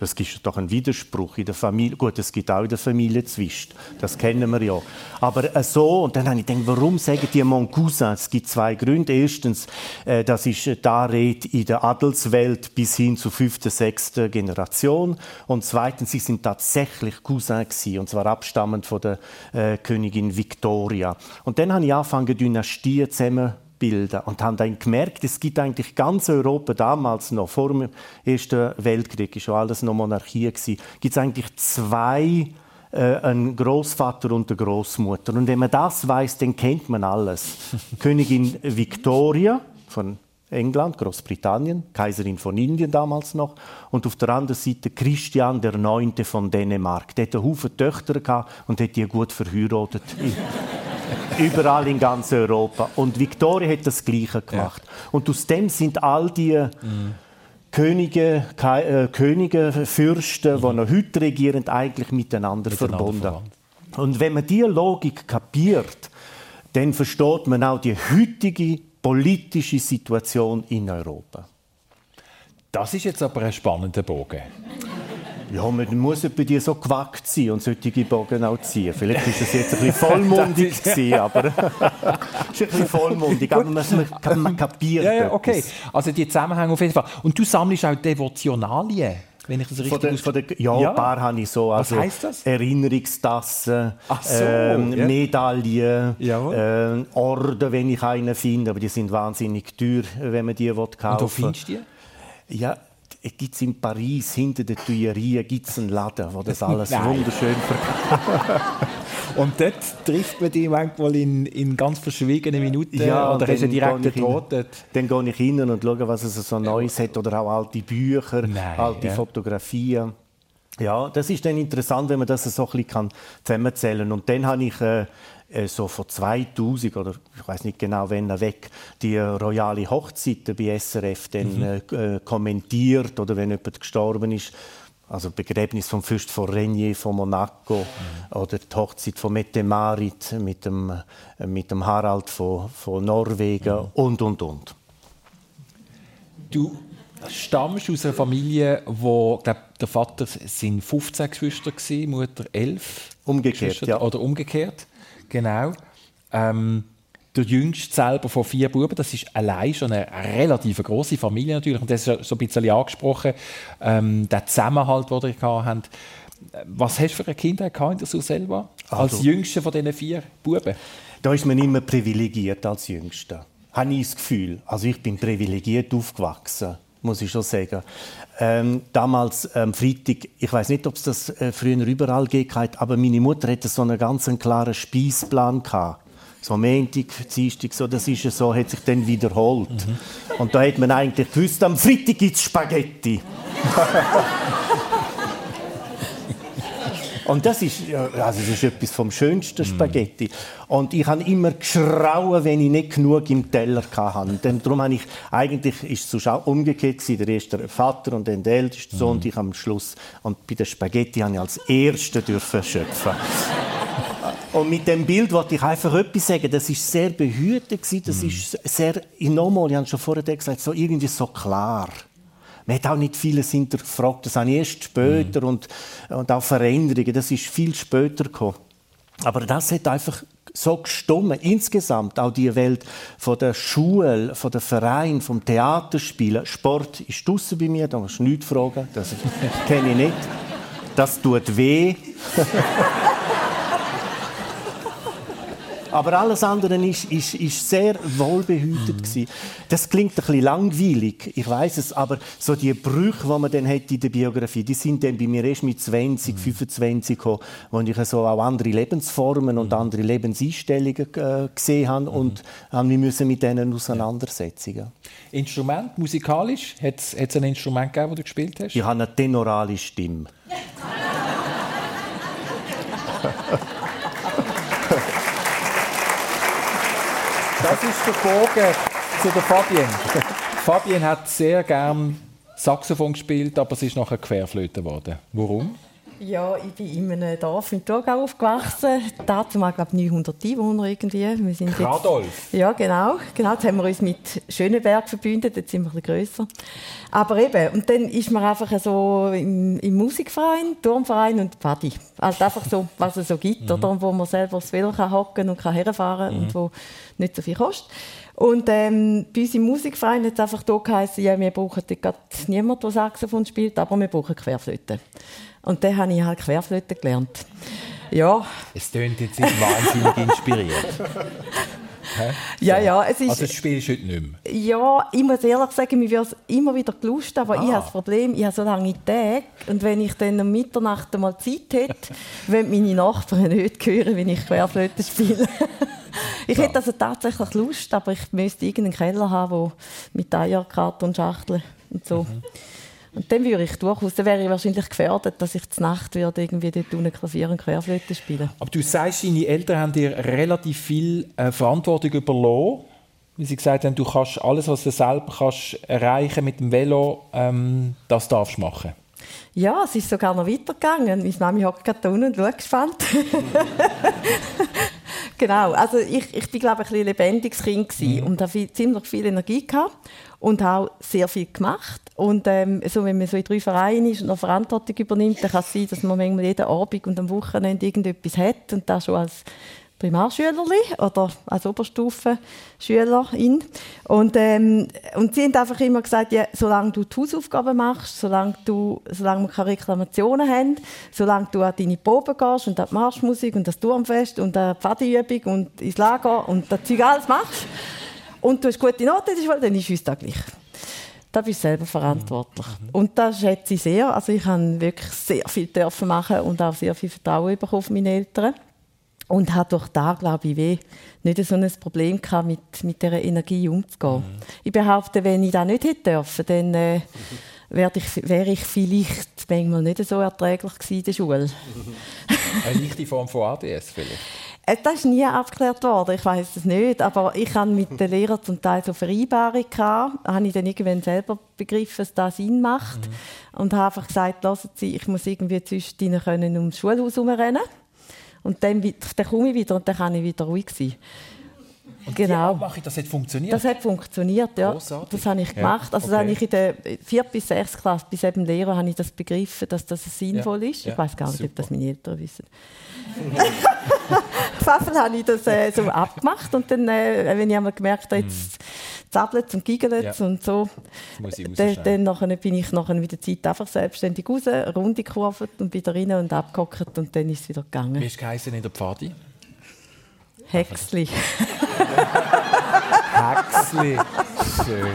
Das gibt doch einen Widerspruch in der Familie. Gut, es gibt auch in der Familie Zwist. Das kennen wir ja. Aber äh, so, und dann habe ich gedacht, warum sagen die Mon Cousin? Es gibt zwei Gründe. Erstens, äh, das ist äh, da Rede in der Adelswelt bis hin zur fünften, sechsten Generation. Und zweitens, sie sind tatsächlich Cousin gewesen, und zwar abstammend von der äh, Königin Victoria. Und dann habe ich angefangen, Dynastien zusammen bilden und haben dann gemerkt, es gibt eigentlich ganz Europa damals noch vor dem Ersten Weltkrieg, ist schon alles noch Monarchie gewesen, gibt es eigentlich zwei äh, ein Großvater und eine Großmutter und wenn man das weiß, dann kennt man alles. *laughs* Königin Victoria von England, Großbritannien, Kaiserin von Indien damals noch, und auf der anderen Seite Christian der Neunte von Dänemark. Der hatte einen Haufen Töchter und hat die gut verheiratet. *laughs* Überall in ganz Europa. Und Victoria hat das Gleiche gemacht. Ja. Und aus dem sind all die mhm. Könige, äh, Könige, Fürsten, mhm. die noch heute regieren, eigentlich miteinander, miteinander verbunden. Verwandt. Und wenn man diese Logik kapiert, dann versteht man auch die heutige politische Situation in Europa. Das ist jetzt aber ein spannender Bogen. Ja, man muss bei dir so gewackt sein und solche Bogen auch ziehen. Vielleicht ist das jetzt ein bisschen vollmundig *laughs* gewesen, aber *laughs* es ist ein bisschen vollmundig, aber man, man kapiert Ja, ja, okay. Also die Zusammenhänge auf jeden Fall. Und du sammelst auch Devotionalien wenn ich das richtig von der, von der, ja, ja, ein paar habe ich so. Also Was heisst das? Erinnerungstassen, so, ähm, ja. Medaillen, äh, Orden, wenn ich einen finde. Aber die sind wahnsinnig teuer, wenn man die kaufen will. Und wo findest du die? Ja, gibt es in Paris hinter der Tuilerie gibt's einen Laden, wo das alles wunderschön verkauft. *laughs* Und dort trifft man die manchmal in, in ganz verschwiegenen Minuten ja, oder hast du direkt getrotet? Dann gehe ich hin und schaue, was es so Neues hat oder auch alte Bücher, Nein, alte ja. Fotografien. Ja, das ist dann interessant, wenn man das so ein bisschen zusammenzählen kann. Und dann habe ich äh, äh so vor 2000 oder ich weiß nicht genau wann weg die royale Hochzeiten bei SRF dann mhm. äh, äh, kommentiert oder wenn jemand gestorben ist also Begräbnis vom Fürst von Renier von Monaco mhm. oder die Hochzeit von Mette Marit mit dem, äh, mit dem Harald von, von Norwegen mhm. und und und. Du stammst aus einer Familie, wo glaub, der Vater sind 15 Geschwister war, Mutter 11. Umgekehrt, ja. Oder umgekehrt, genau. Ähm, der jüngste selber von vier Buben, das ist allein schon eine relativ große Familie natürlich. Und das ist so ein bisschen angesprochen, ähm, der Zusammenhalt, den ihr habt. Was hast du für Kindheit gehabt in selber? Als also, jüngster von diesen vier Buben? Da ist man immer privilegiert als Jüngster. Habe ich das Gefühl. Also ich bin privilegiert aufgewachsen muss ich schon sagen. Ähm, damals ähm, Freitag, ich weiß nicht, ob es das äh, früher überall gegeben hat, aber meine Mutter hatte so einen ganz klaren Speisplan gehabt. So Montag, Dienstag, so, das ist so, hat sich dann wiederholt. Mhm. Und da hat man eigentlich gewusst, am Freitag gibt es Spaghetti. *laughs* Und das ist, also das ist etwas vom schönsten Spaghetti. Mm. Und ich habe immer geschrauen, wenn ich nicht genug im Teller hatte. Denn darum habe ich, eigentlich ist es umgekehrt gewesen. Der erste Vater und dann der älteste Sohn mm. und ich am Schluss. Und bei den Spaghetti habe ich als Erster dürfen schöpfen. *laughs* Und mit dem Bild wollte ich einfach etwas sagen. Das ist sehr behütet Das mm. ist sehr, nochmal, ich habe schon vorher gesagt, so irgendwie so klar. Man hat auch nicht vieles hinterfragt. Das habe ich erst später mhm. und, und auch Veränderungen. Das ist viel später gekommen. Aber das hat einfach so gestummen. Insgesamt auch die Welt von der Schule, von der Verein, vom Theaterspielen. Sport ist draussen bei mir, da musst du nichts fragen. Das *laughs* kenne ich nicht. Das tut weh. *laughs* Aber alles andere ist, ist, ist sehr wohlbehütet mhm. Das klingt ein bisschen langweilig, ich weiß es, aber so die Brüche, die man dann hat in der Biografie, die sind dann bei mir erst mit 20, mhm. 25 gekommen, wo ich so auch andere Lebensformen und mhm. andere Lebenseinstellungen äh, gesehen habe mhm. und haben wir müssen mit denen auseinandersetzen. Ja. Instrument, musikalisch, hat es ein Instrument gegeben, das du gespielt hast? Ich habe eine tenorale Stimme. *laughs* Das ist der Bogen zu der Fabienne. *laughs* Fabienne hat sehr gern Saxophon gespielt, aber sie ist nachher Querflöte geworden. Warum? Ja, ich bin in einem Dorf in Thurgau aufgewachsen. Dazu mal, glaube ich, 900 Einwohner irgendwie. Wir sind Radolf? ja, genau. genau. Jetzt haben wir uns mit Schönenberg verbündet, jetzt sind wir ein bisschen grösser. Aber eben, und dann ist man einfach so im, im Musikverein, Turmverein und Paddy. Also einfach so, was es so gibt, mhm. oder? Wo man selber aufs Velo kann hocken und kann herfahren mhm. und wo nicht so viel kostet. Und ähm, bei uns im Musikverein hat es einfach hier geheißen, ja, wir brauchen dort niemanden, der Saxophon spielt, aber wir brauchen Querflöte. Und dann habe ich halt Querflöte gelernt. Ja. Es tönt jetzt nicht wahnsinnig inspiriert. So. Ja, ja, es ist... Also das spielst du heute nicht mehr? Ja, ich muss ehrlich sagen, mir wird es immer wieder gelust, aber ah. ich habe das Problem, ich habe so lange Tage und wenn ich dann um Mitternacht mal Zeit hätte, *laughs* wollen meine Nachbarn nicht hören, wenn ich Querflöte spiele. ich ja. hätte also tatsächlich Lust, aber ich müsste irgendeinen Keller haben, wo mit Eierkarten und Schachteln und so... Mhm und dann würde ich durchaus, dann wäre ich wahrscheinlich gefährdet, dass ich zur Nacht würde irgendwie dort unten Klavier und Querflöte spielen. Aber du sagst, deine Eltern haben dir relativ viel äh, Verantwortung überlassen. Wie sie gesagt haben, du kannst alles, was du selber kannst erreichen mit dem Velo, ähm, das darfst du machen. Ja, es ist sogar noch weitergegangen. Meine Mami hockt gerade unten und schaut gespannt. *laughs* genau, also ich, ich bin glaube ich ein lebendiges Kind mhm. und habe ziemlich viel Energie gehabt und auch sehr viel gemacht. Und ähm, so, wenn man so in drei Vereinen ist und noch Verantwortung übernimmt, dann kann es sein, dass man manchmal jeden Abend und am Wochenende irgendetwas hat und das schon als Primarschülerli oder als Oberstufenschülerin. Und, ähm, und sie haben einfach immer gesagt, ja, solange du die Hausaufgaben machst, solange, du, solange wir keine Reklamationen haben, solange du an deine Proben gehst und an die Marschmusik und das Turmfest und an die Pfadeübung und ins Lager und das Zeug alles machst und du hast gute Noten, dann ist uns das gleich. Da bist du selber verantwortlich. Mhm. Und das schätze ich sehr. Also ich habe wirklich sehr viel dürfen machen und auch sehr viel Vertrauen bekommen von meinen Eltern. Und habe durch da, glaube ich, weh, nicht so ein Problem gehabt, mit, mit dieser Energie umzugehen. Mhm. Ich behaupte, wenn ich das nicht hätte dürfen, dann äh, wäre ich, wär ich vielleicht manchmal nicht so erträglich gewesen in der Schule. *laughs* Eine leichte Form von ADS vielleicht? Äh, das ist nie abgeklärt worden, ich weiß es nicht. Aber ich hatte mit den Lehrern zum Teil so Vereinbarungen. Da habe ich dann irgendwann selber begriffen, dass das Sinn macht. Mhm. Und habe einfach gesagt, lassen Sie, ich muss irgendwie zwischen ihnen ums Schulhaus herumrennen. Und dann, dann komme ich wieder und dann kann ich wieder ruhig sein. Und genau. Mache das hat funktioniert? Das hat funktioniert, ja. Großartig. Das habe ich gemacht. Ja, also okay. habe ich in der 4. bis 6. Klasse, bis eben Lehrer, habe ich das begriffen, dass das sinnvoll ja. ist. Ich weiß gar nicht, Super. ob das meine Eltern wissen. Pfaffen habe ich das äh, so abgemacht und dann, äh, wenn ich einmal gemerkt habe, jetzt mm. zappelt und giggelt ja. und so, dann, dann nachher bin ich nachher mit der Zeit einfach selbstständig raus, Runde gekurvt und wieder rein und abgehockt und dann ist es wieder gegangen. Wie ist es in der Pfadi? Hexli. Hexli. *laughs* Schön.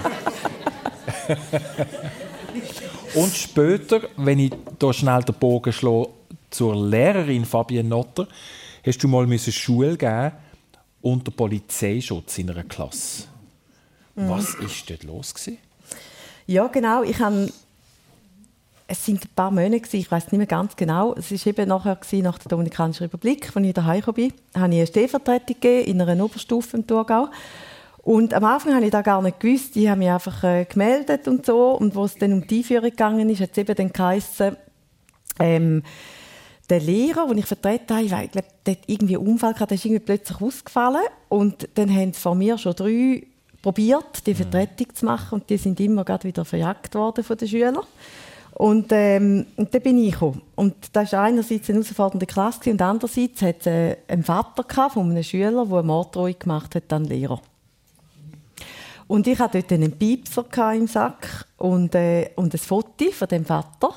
Und später, wenn ich hier schnell den Bogen schlage zur Lehrerin Fabienne Notter, hast du mal Schule geben unter Polizeischutz in einer Klasse. Mhm. Was war dort los? Gewesen? Ja, genau. Ich habe es sind ein paar Monate, ich weiß nicht mehr ganz genau. Es war eben nachher nach der Dominikanischen Republik, als ich daheim bin, habe ich eine Stehvertretung gegeben in einer Oberstufe im Thurgau. Und am Anfang habe ich da gar nicht gewusst. Ich habe mich einfach äh, gemeldet und so. Und wo es dann um die Einführung gegangen ist, hat es eben dann geheißen, ähm, der Lehrer, den ich vertreten habe, ich glaube, der hat irgendwie einen Unfall gehabt, der ist irgendwie plötzlich ausgefallen. Und dann haben von mir schon drei probiert, die mhm. Vertretung zu machen. Und die sind immer wieder verjagt worden von den Schülern. Und, ähm, und dann bin ich gekommen. Und das war einerseits eine herausfordernde Klasse und andererseits hat es äh, einen Vater von einem Schüler, der eine Morddrohung gemacht hat an Lehrer. Und ich hatte dort einen Piepser im Sack und, äh, und ein Foto von dem Vater.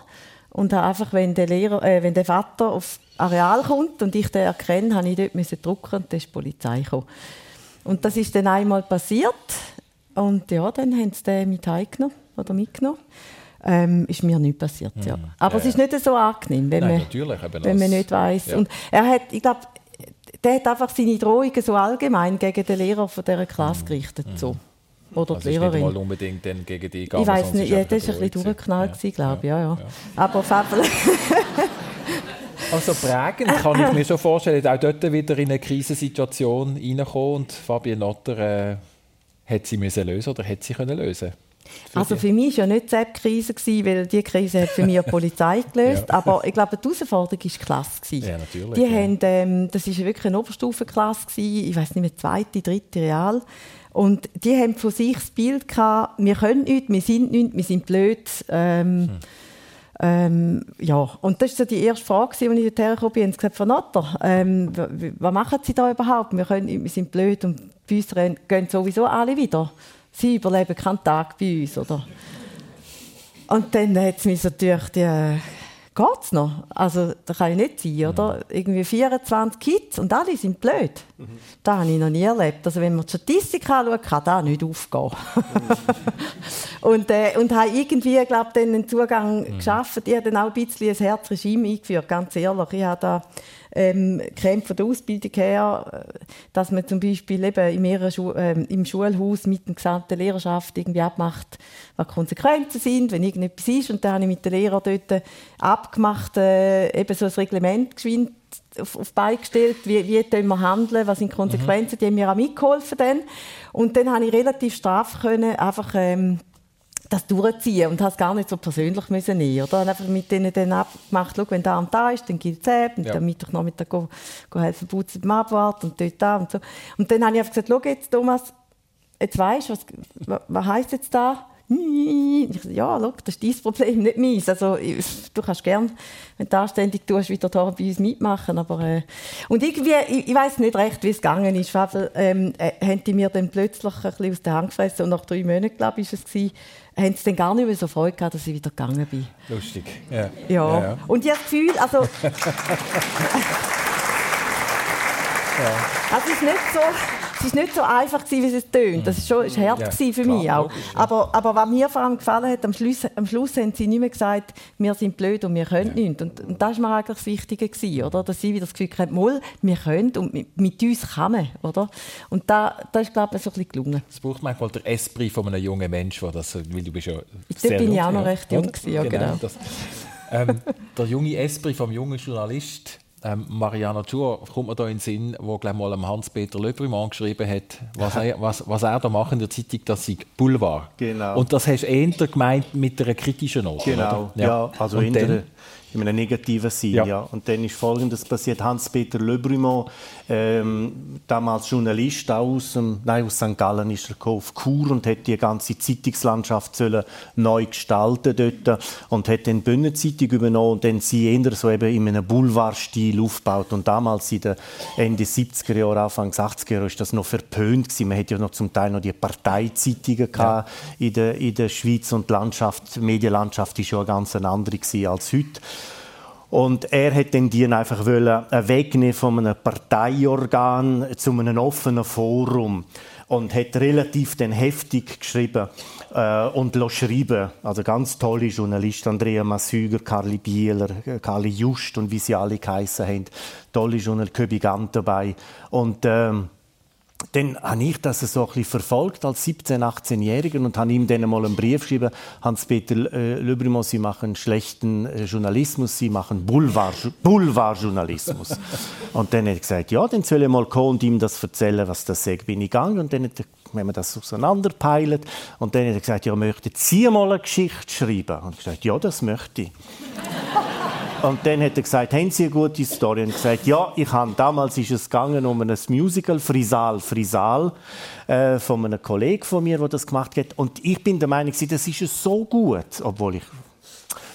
Und einfach, wenn der, Lehrer, äh, wenn der Vater aufs Areal kommt und ich den erkenne, habe ich dort müssen drucken und dann ist die Polizei gekommen. Und das ist dann einmal passiert. Und ja, dann haben sie den mit heimgenommen oder mitgenommen ähm, ist mir nicht passiert. Ja. Mhm. Aber ja, es ist nicht so angenehm, wenn, Nein, man, wenn man nicht weiß. Ja. Und er hat, ich glaube, der hat einfach seine Drohungen so allgemein gegen den Lehrer von dieser Klasse mhm. gerichtet. Mhm. So. Oder also die Lehrerin. Nicht mal unbedingt dann gegen die Ich weiß nicht, ja, das war ein bisschen durchgeknallt, ja. glaube ich. Ja, ja. Aber Fabel. *laughs* Also prägend kann ich mir schon vorstellen, auch dort wieder in eine Krisensituation reinkommen und Fabian Notter äh, hat sie müssen lösen oder hätte sie können lösen also für mich war ja nicht die Krise, weil die Krise hat für mich die Polizei *laughs* gelöst. ja. Aber ich glaube, die Herausforderung war klasse. Ja, natürlich. Die ja. haben, ähm, das war wirklich eine Oberstufenklasse, ich weiß nicht mehr, zweite, dritte Real. Und die haben von sich das Bild gehabt, wir können nichts, wir sind nichts, wir sind blöd. Ähm, hm. Ähm, ja, und das war so die erste Frage, als ich dorthin gekommen bin. Sie gesagt, Frau Notter, ähm, was machen Sie da überhaupt? Wir, können, wir sind blöd und bei uns gehen sowieso alle wieder sie überleben keinen Tag bei uns, oder? Und dann hat es mich natürlich die, äh, geht's noch? Also, das kann ja nicht sein, oder? Mhm. Irgendwie 24 Kids und alle sind blöd. Mhm. Das habe ich noch nie erlebt. Also, wenn man die Statistik anschaut, kann das nicht aufgehen. Mhm. *laughs* und, äh, und habe irgendwie, glaube ich, einen Zugang mhm. geschaffen. Ich habe dann auch ein bisschen ein Herzregime eingeführt, ganz ehrlich. Ich habe da ähm, kennt von der Ausbildung her, äh, dass man zum Beispiel eben in Schu äh, im Schulhaus mit der gesamten Lehrerschaft irgendwie abmacht, was Konsequenzen sind, wenn irgendetwas ist. Und dann habe ich mit den Lehrern dort abgemacht, äh, eben so ein Reglement geschwind auf, auf beigestellt, wie, wie wir handeln, was sind Konsequenzen, mhm. die haben mir auch mitgeholfen dann. Und dann habe ich relativ straff können, einfach ähm, das durchziehen und hast gar nicht so persönlich müssen nehmen, oder? Und einfach mit denen dann abgemacht, schau, wenn da und da ist, dann gilt es und ja. dann Mittwochnachmittag go, go helfen putzen beim Abwart und dort da und so. Und dann habe ich einfach gesagt, schau jetzt, Thomas, jetzt weisst du, was, was heisst jetzt da? Ich so, ja, schau, das ist dein Problem, nicht meins. Also, du kannst gerne, wenn du anständig tust, wieder da bei uns mitmachen. Aber, äh, und irgendwie, ich, ich weiß nicht recht, wie es gegangen ist. Weil, ähm, äh, haben die mir dann plötzlich ein bisschen aus der Hand gefressen und nach drei Monaten, glaube ich, ist es haben sie dann gar nicht mehr so Freude gehabt, dass ich wieder gegangen bin. Lustig. Ja. Ja. ja, ja. Und ich habe das Gefühl, also. ja. *laughs* Also es ist nicht so, es war nicht so einfach, wie es tönt. Das war schon hart ja, für mich klar, auch. Aber, aber was mir vor allem gefallen hat, am Schluss, am Schluss haben sie nicht mehr gesagt, wir sind blöd und wir können ja. nichts. Und, und das war mir eigentlich das Wichtige, gewesen, oder? dass sie wieder das Gefühl hatten, wir können und mit, mit, uns kann man. Oder? Und da, das ist, glaube ich, so ein bisschen gelungen. Es braucht manchmal der Esprit von einem jungen Menschen, das, weil du bist ja sehr Da bin ich auch noch recht jung. Gewesen, ja, genau. genau. Das, ähm, der junge Esprit vom jungen Journalist ähm, Mariana Tschur kommt mir da in den Sinn, wo gleich mal Hans-Peter Löbrümann geschrieben hat, was er, *laughs* was, was er da macht in der Zeitung, das sei Boulevard. Genau. Und das hast du eher gemeint mit einer kritischen Note, Genau, ja. ja. also in einem negativen Sinn, ja. ja. Und dann ist Folgendes passiert, Hans-Peter Löbrümann ähm, damals Journalist aus, dem, nein, aus St. Gallen ist er auf Kur und hat die ganze Zeitungslandschaft sollen neu gestalten dort und hat dann die Bühnenzeitung übernommen und dann sie eher so eben in einem Boulevardstil aufgebaut und damals in den Ende 70er Jahre, Anfang 80er Jahre ist das noch verpönt gewesen. Man hat ja noch zum Teil noch die Parteizeitungen ja. in, der, in der Schweiz und die Landschaft, die Medienlandschaft ist ja eine ganz andere als heute. Und er hat dann die einfach wollen, äh, wegnehmen von einem Parteiorgan zu einem offenen Forum und hat relativ dann heftig geschrieben äh, und schreiben. Also ganz tolle Journalisten, Andrea Massüger, Carli Bieler, Carli Just und wie sie alle geheissen haben. Tolle Journalisten, Köbi Gant dabei. Und ähm, dann habe ich das so ein bisschen verfolgt als 17-, 18-Jähriger und habe ihm dann mal einen Brief geschrieben, Hans-Peter äh, Löbrimo, Sie machen schlechten äh, Journalismus, Sie machen Boulevardjournalismus. und dann hat er gesagt, ja, dann soll ich mal kommen und ihm das erzählen, was das sagt. Bin ich gegangen und dann hat er, wenn man das auseinanderpeilt, und dann hat er gesagt, ja, möchten Sie mal eine Geschichte schreiben? Und ich gesagt, ja, das möchte ich. Und dann hat er gesagt, haben Sie eine gute Story? Und gesagt, ja, ich habe, damals ist es gegangen um ein Musical, Frisal, Frisal, äh, von einem Kollegen von mir, der das gemacht hat. Und ich bin der Meinung, das ist so gut, obwohl ich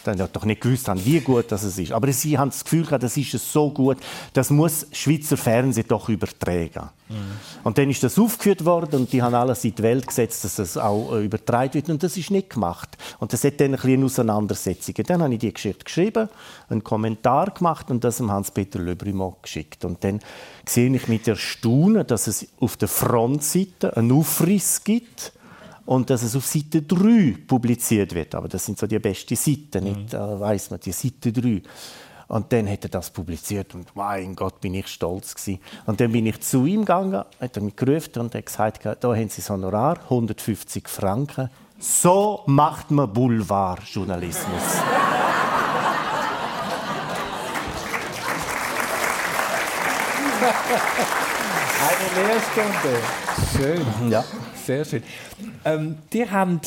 dann doch nicht gewusst haben, wie gut das ist. Aber sie haben das Gefühl gehabt, das ist so gut, das muss Schweizer Fernsehen doch übertragen. Mhm. Und dann ist das aufgeführt worden und die haben alles in die Welt gesetzt, dass das auch äh, übertragen wird und das ist nicht gemacht. Und das hat dann ein bisschen Auseinandersetzung. Dann habe ich die Geschichte geschrieben, einen Kommentar gemacht und das dem Hans-Peter Löbrimo geschickt. Und dann sehe ich mit Erstaunen, dass es auf der Frontseite einen Aufriss gibt und dass es auf Seite 3 publiziert wird. Aber das sind so die besten Seiten, mhm. nicht, äh, weiß man, die Seite 3. Und dann hat er das publiziert und mein Gott, bin ich stolz gewesen. Und dann bin ich zu ihm gegangen, hat er mich gerufen und hat gesagt, da haben Sie das Honorar, 150 Franken. So macht man Boulevardjournalismus. Eine Lehrstunde. Schön. Ja. Sehr schön. Ähm, die haben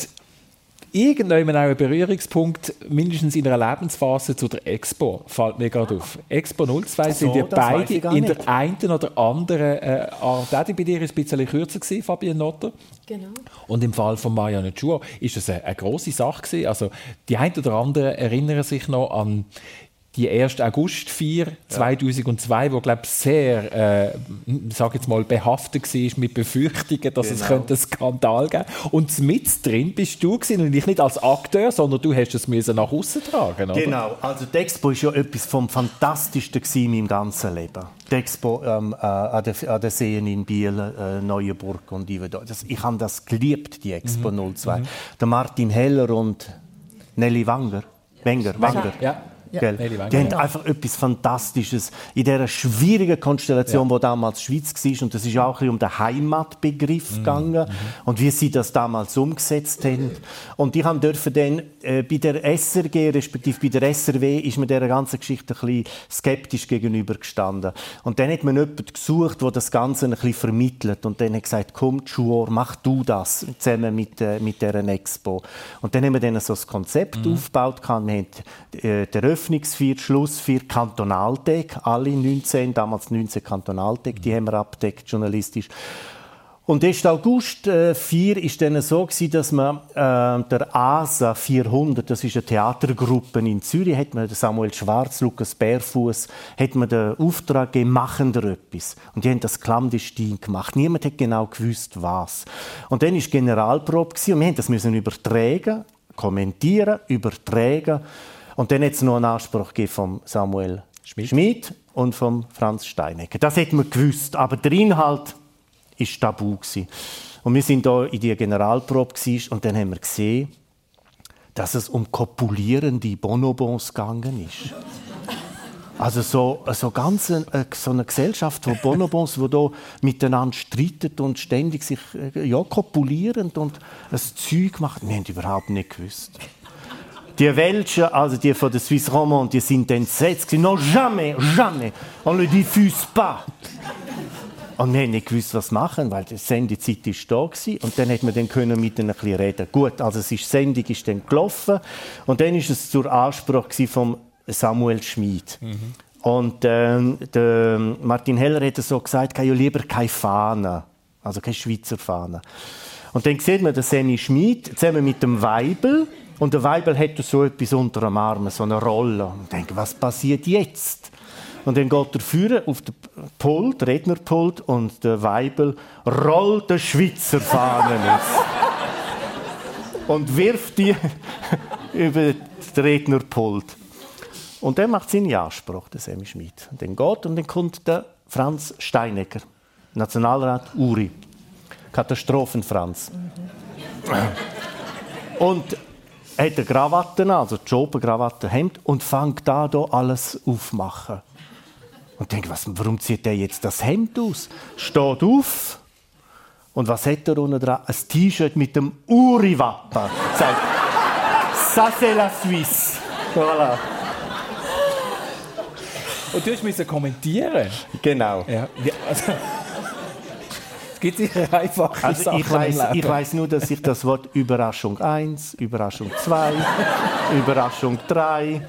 irgendwann auch einen Berührungspunkt, mindestens in einer Lebensphase zu der Expo, fällt mir gerade auf. Expo 02 so, sind wir beide in der einen oder anderen äh, Art. Auch bei dir war es ein bisschen kürzer, gewesen, Fabienne Notter. Genau. Und im Fall von Marianne Schur ist das eine, eine grosse Sache gewesen. Also die einen oder anderen erinnern sich noch an die 1. August-Feier 2002, wo glaube sehr, äh, sag jetzt mal, behaftet war mit Befürchtungen, dass genau. es könnte einen Skandal geben Und mit drin bist du gewesen, und ich nicht als Akteur, sondern du hast es müssen nach außen tragen. Oder? Genau, also die Expo ist ja etwas vom Fantastischsten in meinem ganzen Leben. Die Expo ähm, äh, an, den, an den Seen in Biel, äh, Neuenburg und das, ich habe das geliebt, die Expo mhm. 02. Mhm. Der Martin Heller und Nelly Wanger. Wenger, Wanger. Ja. Ja. Die haben einfach etwas Fantastisches in dieser schwierigen Konstellation, ja. wo damals die Schweiz war. Und das ist auch ein um den Heimatbegriff mhm. gegangen mhm. und wie sie das damals umgesetzt haben. Und ich durfte dann äh, bei der SRG, respektive bei der SRW, ist mir dieser ganzen Geschichte ein bisschen skeptisch gegenübergestanden. Und dann hat man jemanden gesucht, der das Ganze ein bisschen vermittelt. Und dann hat gesagt, komm, Schuor, mach du das zusammen mit, äh, mit dieser Expo. Und dann haben wir dann so ein Konzept mhm. aufgebaut. Wir haben äh, den Eröffnungsfeier, Schlussfeier, Kantonaltag, alle 19, damals 19 Kantonaltag, die haben wir abdeckt journalistisch. Und 1. August äh, 4 ist dann so gewesen, dass man äh, der ASA 400, das ist eine Theatergruppe in Zürich, hat man Samuel Schwarz, Lukas Bärfuß, hat man den Auftrag gegeben, machen da etwas. Und die haben das clandestin gemacht. Niemand hat genau gewusst, was. Und dann ist Generalprobe gewesen, und wir haben das müssen übertragen, kommentieren, übertragen. Und dann es noch einen Anspruch von Samuel Schmid. Schmid und von Franz Steinecke. Das hätte man gewusst, aber der Inhalt ist tabu gewesen. Und wir sind da in die Generalprobe und dann haben wir gesehen, dass es um kopulierende Bonobons gegangen ist. Also so, so ganz eine, äh, so eine Gesellschaft von Bonobons, die da miteinander streiten und ständig sich äh, ja, kopulieren und ein Zeug machen. Wir haben überhaupt nicht gewusst. Die Welschen, also die von der Suisse Romande, die sind entsetzt. Non, jamais, jamais, on le diffuse pas. Und wir haben nicht gewusst, was machen, weil die Sendezeit war da war. Und dann konnte man dann können mit ihnen ein bisschen reden. Gut, also es ist, die Sendung ist dann gelaufen. Und dann ist es zur Ansprache von Samuel Schmid. Mhm. Und ähm, der Martin Heller hat so gesagt, ja lieber keine Fahne, also keine Schweizer Fahne. Und dann sieht man den Seni Schmid zusammen mit dem Weibel. Und der Weibel hat so etwas unter dem Arm, so eine Rolle. Und ich denke, was passiert jetzt? Und dann geht der Führer auf den Pult, Rednerpult, und der Weibel rollt den Schweizer Fahnen *laughs* und wirft die *laughs* über das Rednerpult. Und der macht seinen Anspruch, der Semi Schmid. Und dann geht und dann kommt der Franz Steinecker, Nationalrat Uri. Katastrophen-Franz. Mhm. Und hat eine Krawatte an, also die Schopenkrawatte, Hemd, und fängt da hier alles aufmachen. Und denkt, was, warum zieht er jetzt das Hemd aus? Steht auf. Und was hat er unten dran? Ein T-Shirt mit dem Uri-Wappen. Sagt, *laughs* ça c'est la Suisse. Voilà. Und du musst kommentieren. Genau. Ja. Also, es gibt sicher einfache also Sachen ich weiß, ich weiß nur, dass ich das Wort Überraschung 1, Überraschung 2, *laughs* Überraschung 3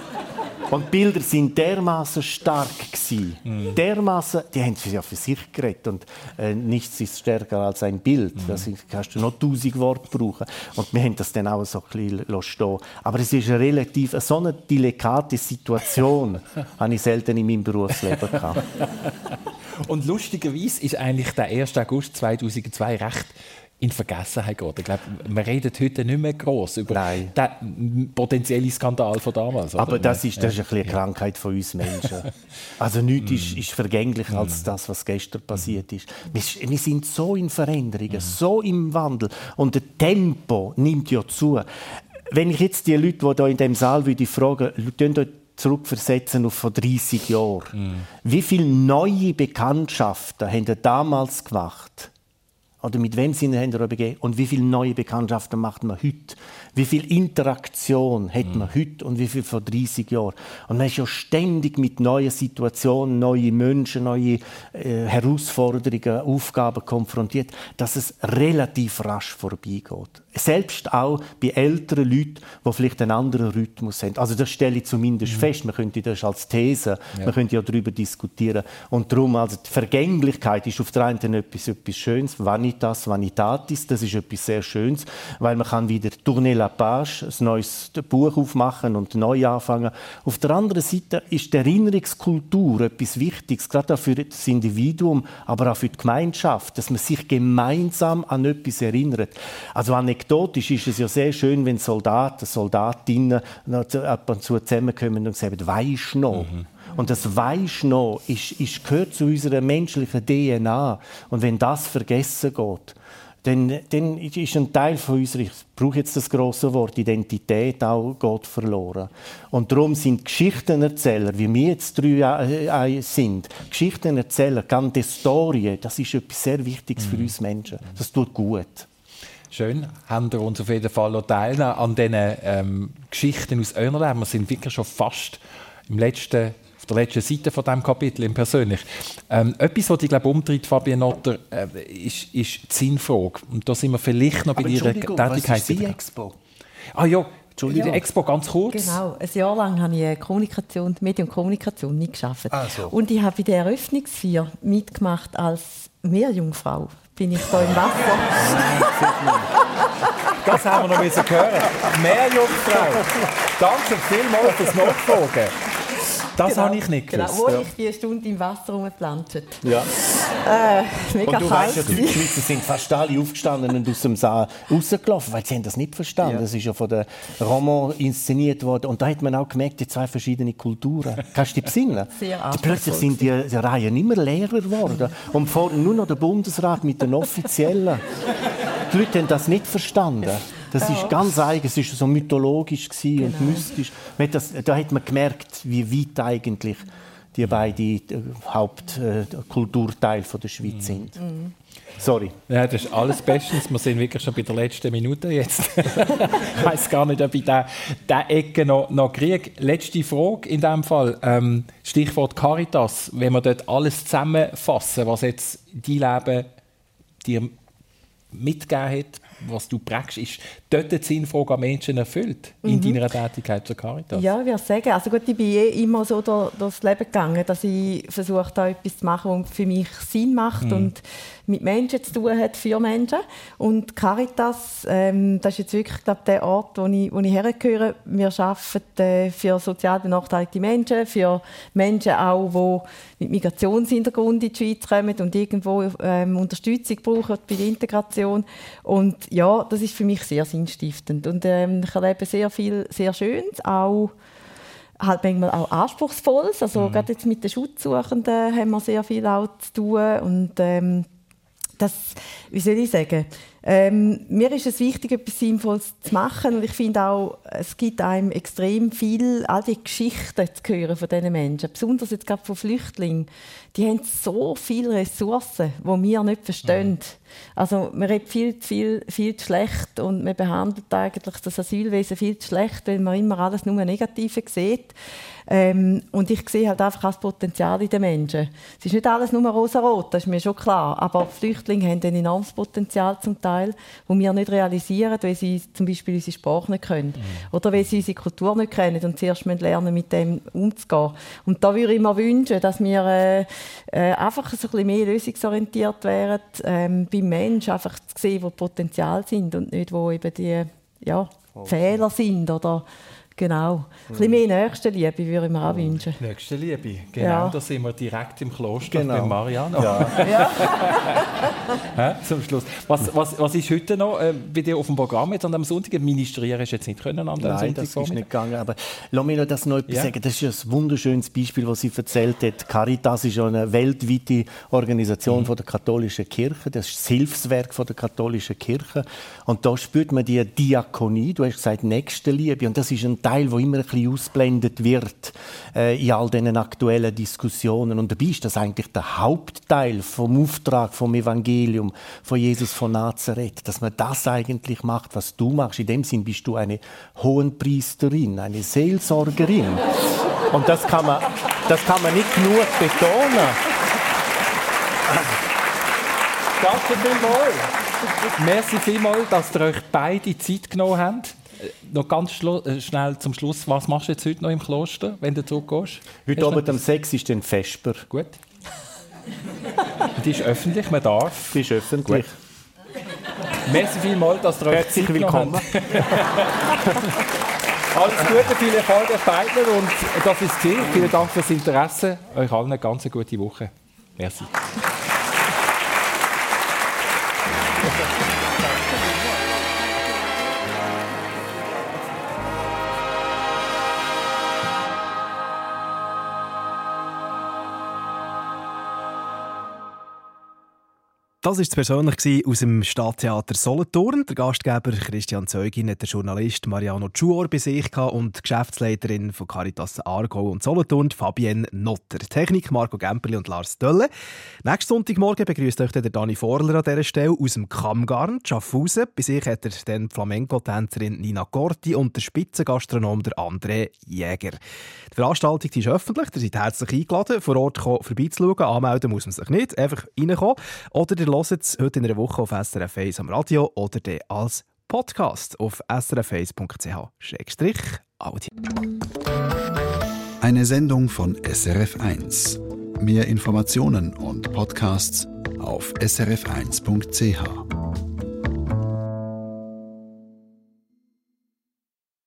und die Bilder sind dermaßen stark gewesen. Mhm. Dermaßen, die haben ja für sich geredet und äh, nichts ist stärker als ein Bild. Mhm. Das kannst du noch tausend Worte brauchen. Und wir haben das dann auch so ein bisschen stehen. Aber es ist eine relativ so eine delikate Situation, *laughs* habe ich selten in meinem Berufsleben gehabt. *laughs* Und lustigerweise ist eigentlich der 1. August 2002 recht in Vergessenheit geht. Ich glaube, man redet heute nicht mehr groß über Nein. den potenziellen Skandal von damals. Oder? Aber das ist, das ist eine Krankheit von uns Menschen. *laughs* Also nichts ist, mm. ist vergänglicher als mm. das, was gestern passiert ist. Wir, wir sind so in Veränderungen, mm. so im Wandel und das Tempo nimmt ja zu. Wenn ich jetzt die Leute, die hier in dem Saal würde fragen, zurückversetzen auf vor 30 Jahren. Mm. Wie viele neue Bekanntschaften haben damals gemacht? Oder mit wem sind wir begeben? Und wie viele neue Bekanntschaften macht man heute? Wie viel Interaktion hat man mhm. heute und wie viel vor 30 Jahren? Und man ist ja ständig mit neuen Situationen, neuen Menschen, neuen äh, Herausforderungen, Aufgaben konfrontiert, dass es relativ rasch vorbeigeht. Selbst auch bei älteren Leuten, die vielleicht einen anderen Rhythmus haben. Also das stelle ich zumindest mhm. fest. Man könnte das als These, ja. man könnte ja darüber diskutieren. Und darum, also die Vergänglichkeit ist auf der einen Seite etwas, etwas Schönes, Vanitas, Vanitatis, das ist etwas sehr Schönes, weil man kann wieder tourner la page, ein neues Buch aufmachen und neu anfangen. Auf der anderen Seite ist die Erinnerungskultur etwas Wichtiges, gerade auch für das Individuum, aber auch für die Gemeinschaft, dass man sich gemeinsam an etwas erinnert. Also anekdotisch ist es ja sehr schön, wenn Soldaten, Soldatinnen ab und zu zusammenkommen und sagen, weisst noch? Mhm. Und das weisst noch ist, ist, gehört zu unserer menschlichen DNA. Und wenn das vergessen geht, dann, dann ist ein Teil von unserer, ich brauche jetzt das große Wort, Identität auch geht verloren. Und darum sind Geschichtenerzähler, wie wir jetzt drei äh, sind, Geschichtenerzähler, ganze Story, das ist etwas sehr Wichtiges mhm. für uns Menschen. Das tut gut. Schön, haben wir uns auf jeden Fall teilnehmen an diesen ähm, Geschichten aus eurem Leben. Wir sind wirklich schon fast im letzten der letzten Seite von diesem Kapitel im Persönlich. Ähm, etwas, was ich glaube umtritt, Fabian Notter, äh, ist, ist die Sinnfrage. Und da sind wir vielleicht noch bei Aber Ihrer Tätigkeit. Was ist die Expo? Ah ja, Entschuldigung, ja. die Expo ganz kurz. Genau, ein Jahr lang habe ich Kommunikation, Medien- und Kommunikation nicht geschafft. Ah, so. Und ich habe bei der Eröffnungsfeier mitgemacht als Meerjungfrau. Bin ich da im Wasser. *laughs* das haben wir noch hören. Meerjungfrau. Danke vielmals fürs Nachfragen. Das genau, habe ich nicht genau, gewusst. Genau, wo ja. ich die Stunde im Wasser rumgeplanscht. Ja. Äh, mega und du weißt ja, die Schweizer sind fast alle aufgestanden und aus dem Saal rausgelaufen, weil sie haben das nicht verstanden. Ja. Das ist ja von der Roman inszeniert worden. Und da hat man auch gemerkt, die zwei verschiedenen Kulturen. Kannst du dich besinnen? *laughs* Sehr Plötzlich sind die, die Reihen immer leerer geworden. Und vorne nur noch der Bundesrat mit den Offiziellen. Die Leute haben das nicht verstanden. Das ist ganz eigen, es war so mythologisch genau. und mystisch. Das, da hat man gemerkt, wie weit eigentlich die beiden äh, Hauptkulturteile äh, der Schweiz sind. Mhm. Sorry. Ja, das ist alles bestens. Wir sind wirklich schon bei der letzten Minute jetzt. *laughs* ich weiß gar nicht, ob ich diese Ecke noch, noch kriege. Letzte Frage in diesem Fall. Ähm, Stichwort Caritas. Wenn wir dort alles zusammenfassen, was jetzt dein Leben dir mitgegeben hat, was du prägst, ist dort die Sinnfrage an Menschen erfüllt in mhm. deiner Tätigkeit zur Caritas? Ja, ich würde sagen, also gut, ich bin eh immer so durch, durchs Leben gegangen, dass ich versuche, da etwas zu machen, was für mich Sinn macht mhm. und mit Menschen zu tun hat, für Menschen. Und Caritas, ähm, das ist jetzt wirklich glaub, der Ort, wo ich, wo ich hergehöre. Wir arbeiten äh, für sozial benachteiligte Menschen, für Menschen auch, die mit Migrationshintergrund in die Schweiz kommen und irgendwo ähm, Unterstützung brauchen bei der Integration. Und ja, das ist für mich sehr sinnstiftend. Und ähm, ich erlebe sehr viel sehr Schönes, auch halt manchmal auch anspruchsvolles. Also mhm. gerade jetzt mit den Schutzsuchenden haben wir sehr viel auch zu tun und ähm, das, wie soll ich sagen, ähm, mir ist es wichtig, etwas Sinnvolles zu machen und ich finde auch, es gibt einem extrem viel, all die Geschichten zu hören von diesen Menschen, besonders jetzt gerade von Flüchtlingen, die haben so viele Ressourcen, die wir nicht verstehen. Mhm. Also man redet viel zu viel, viel zu schlecht und man behandelt eigentlich das Asylwesen viel zu schlecht, weil man immer alles nur Negative sieht. Ähm, und ich sehe halt einfach das Potenzial in den Menschen. Es ist nicht alles nur rosa-rot, das ist mir schon klar. Aber Flüchtlinge haben ein enormes Potenzial zum Teil, das wir nicht realisieren, weil sie zum Beispiel unsere Sprache nicht können. Mhm. Oder weil sie unsere Kultur nicht kennen und zuerst lernen, mit dem umzugehen. Und da würde ich mir wünschen, dass wir äh, äh, einfach so ein bisschen mehr lösungsorientiert wären, ähm, beim Menschen einfach zu sehen, wo Potenzial sind und nicht, wo eben die ja, Fehler sind oder Genau. Ein bisschen mehr Nächstenliebe würde ich mir auch wünschen. Nächstenliebe, genau. Ja. Da sind wir direkt im Kloster genau. bei Mariano. Ja. *laughs* ja. Zum Schluss. Was, was, was ist heute noch äh, bei dir auf dem Programm jetzt an dem Sonntag? Ministrieren ist jetzt nicht können an dem Nein, Sonntag das ist nicht gegangen. Aber lass mich noch das noch etwas ja. sagen. Das ist ein wunderschönes Beispiel, was sie erzählt hat. Caritas ist eine weltweite Organisation mhm. von der katholischen Kirche. Das ist das Hilfswerk von der katholischen Kirche. Und da spürt man die Diakonie. Du hast gesagt Nächstenliebe. Und das ist ein Teil, wo immer ein bisschen ausblendet wird äh, in all diesen aktuellen Diskussionen. Und dabei ist das eigentlich der Hauptteil vom Auftrag vom Evangelium von Jesus von Nazareth, dass man das eigentlich macht, was du machst. In dem Sinn bist du eine Hohenpriesterin, eine Seelsorgerin. Und das kann man, das kann man nicht genug betonen. Danke vielmals. Merci vielmals, dass ihr euch beide Zeit genommen habt. Äh, noch ganz äh, schnell zum Schluss, was machst du jetzt heute noch im Kloster, wenn du zurückgehst? Heute Abend um 6 ist dann Vesper. Gut. *laughs* Die ist öffentlich, man darf. Die ist öffentlich. Gut. Merci vielmals, dass ihr euch Herzlich willkommen. *laughs* Alles Gute, viel Erfolg euch beiden und das ist es. Vielen Dank fürs Interesse. Euch allen eine ganz gute Woche. Merci. Das war es persönlich aus dem Stadttheater Solothurn. Der Gastgeber Christian Zeugin hat der Journalist Mariano Schuor bei sich und die Geschäftsleiterin von Caritas Aargau und Solothurn, Fabienne Notter. Technik Marco Gemperli und Lars Dölle. Nächsten Sonntagmorgen begrüßt euch der Dani Vorler an dieser Stelle aus dem Kammgarn, Schaffhausen. Bei sich hat er dann Flamenco-Tänzerin Nina Corti und der Spitzengastronom der André Jäger. Die Veranstaltung ist öffentlich, ihr seid herzlich eingeladen, vor Ort vorbeizuschauen. Anmelden muss man sich nicht, einfach reinkommen. Oder hört es heute in einer Woche auf SRF 1 am Radio oder als Podcast auf srf1.ch-audio. Eine Sendung von SRF 1. Mehr Informationen und Podcasts auf srf1.ch.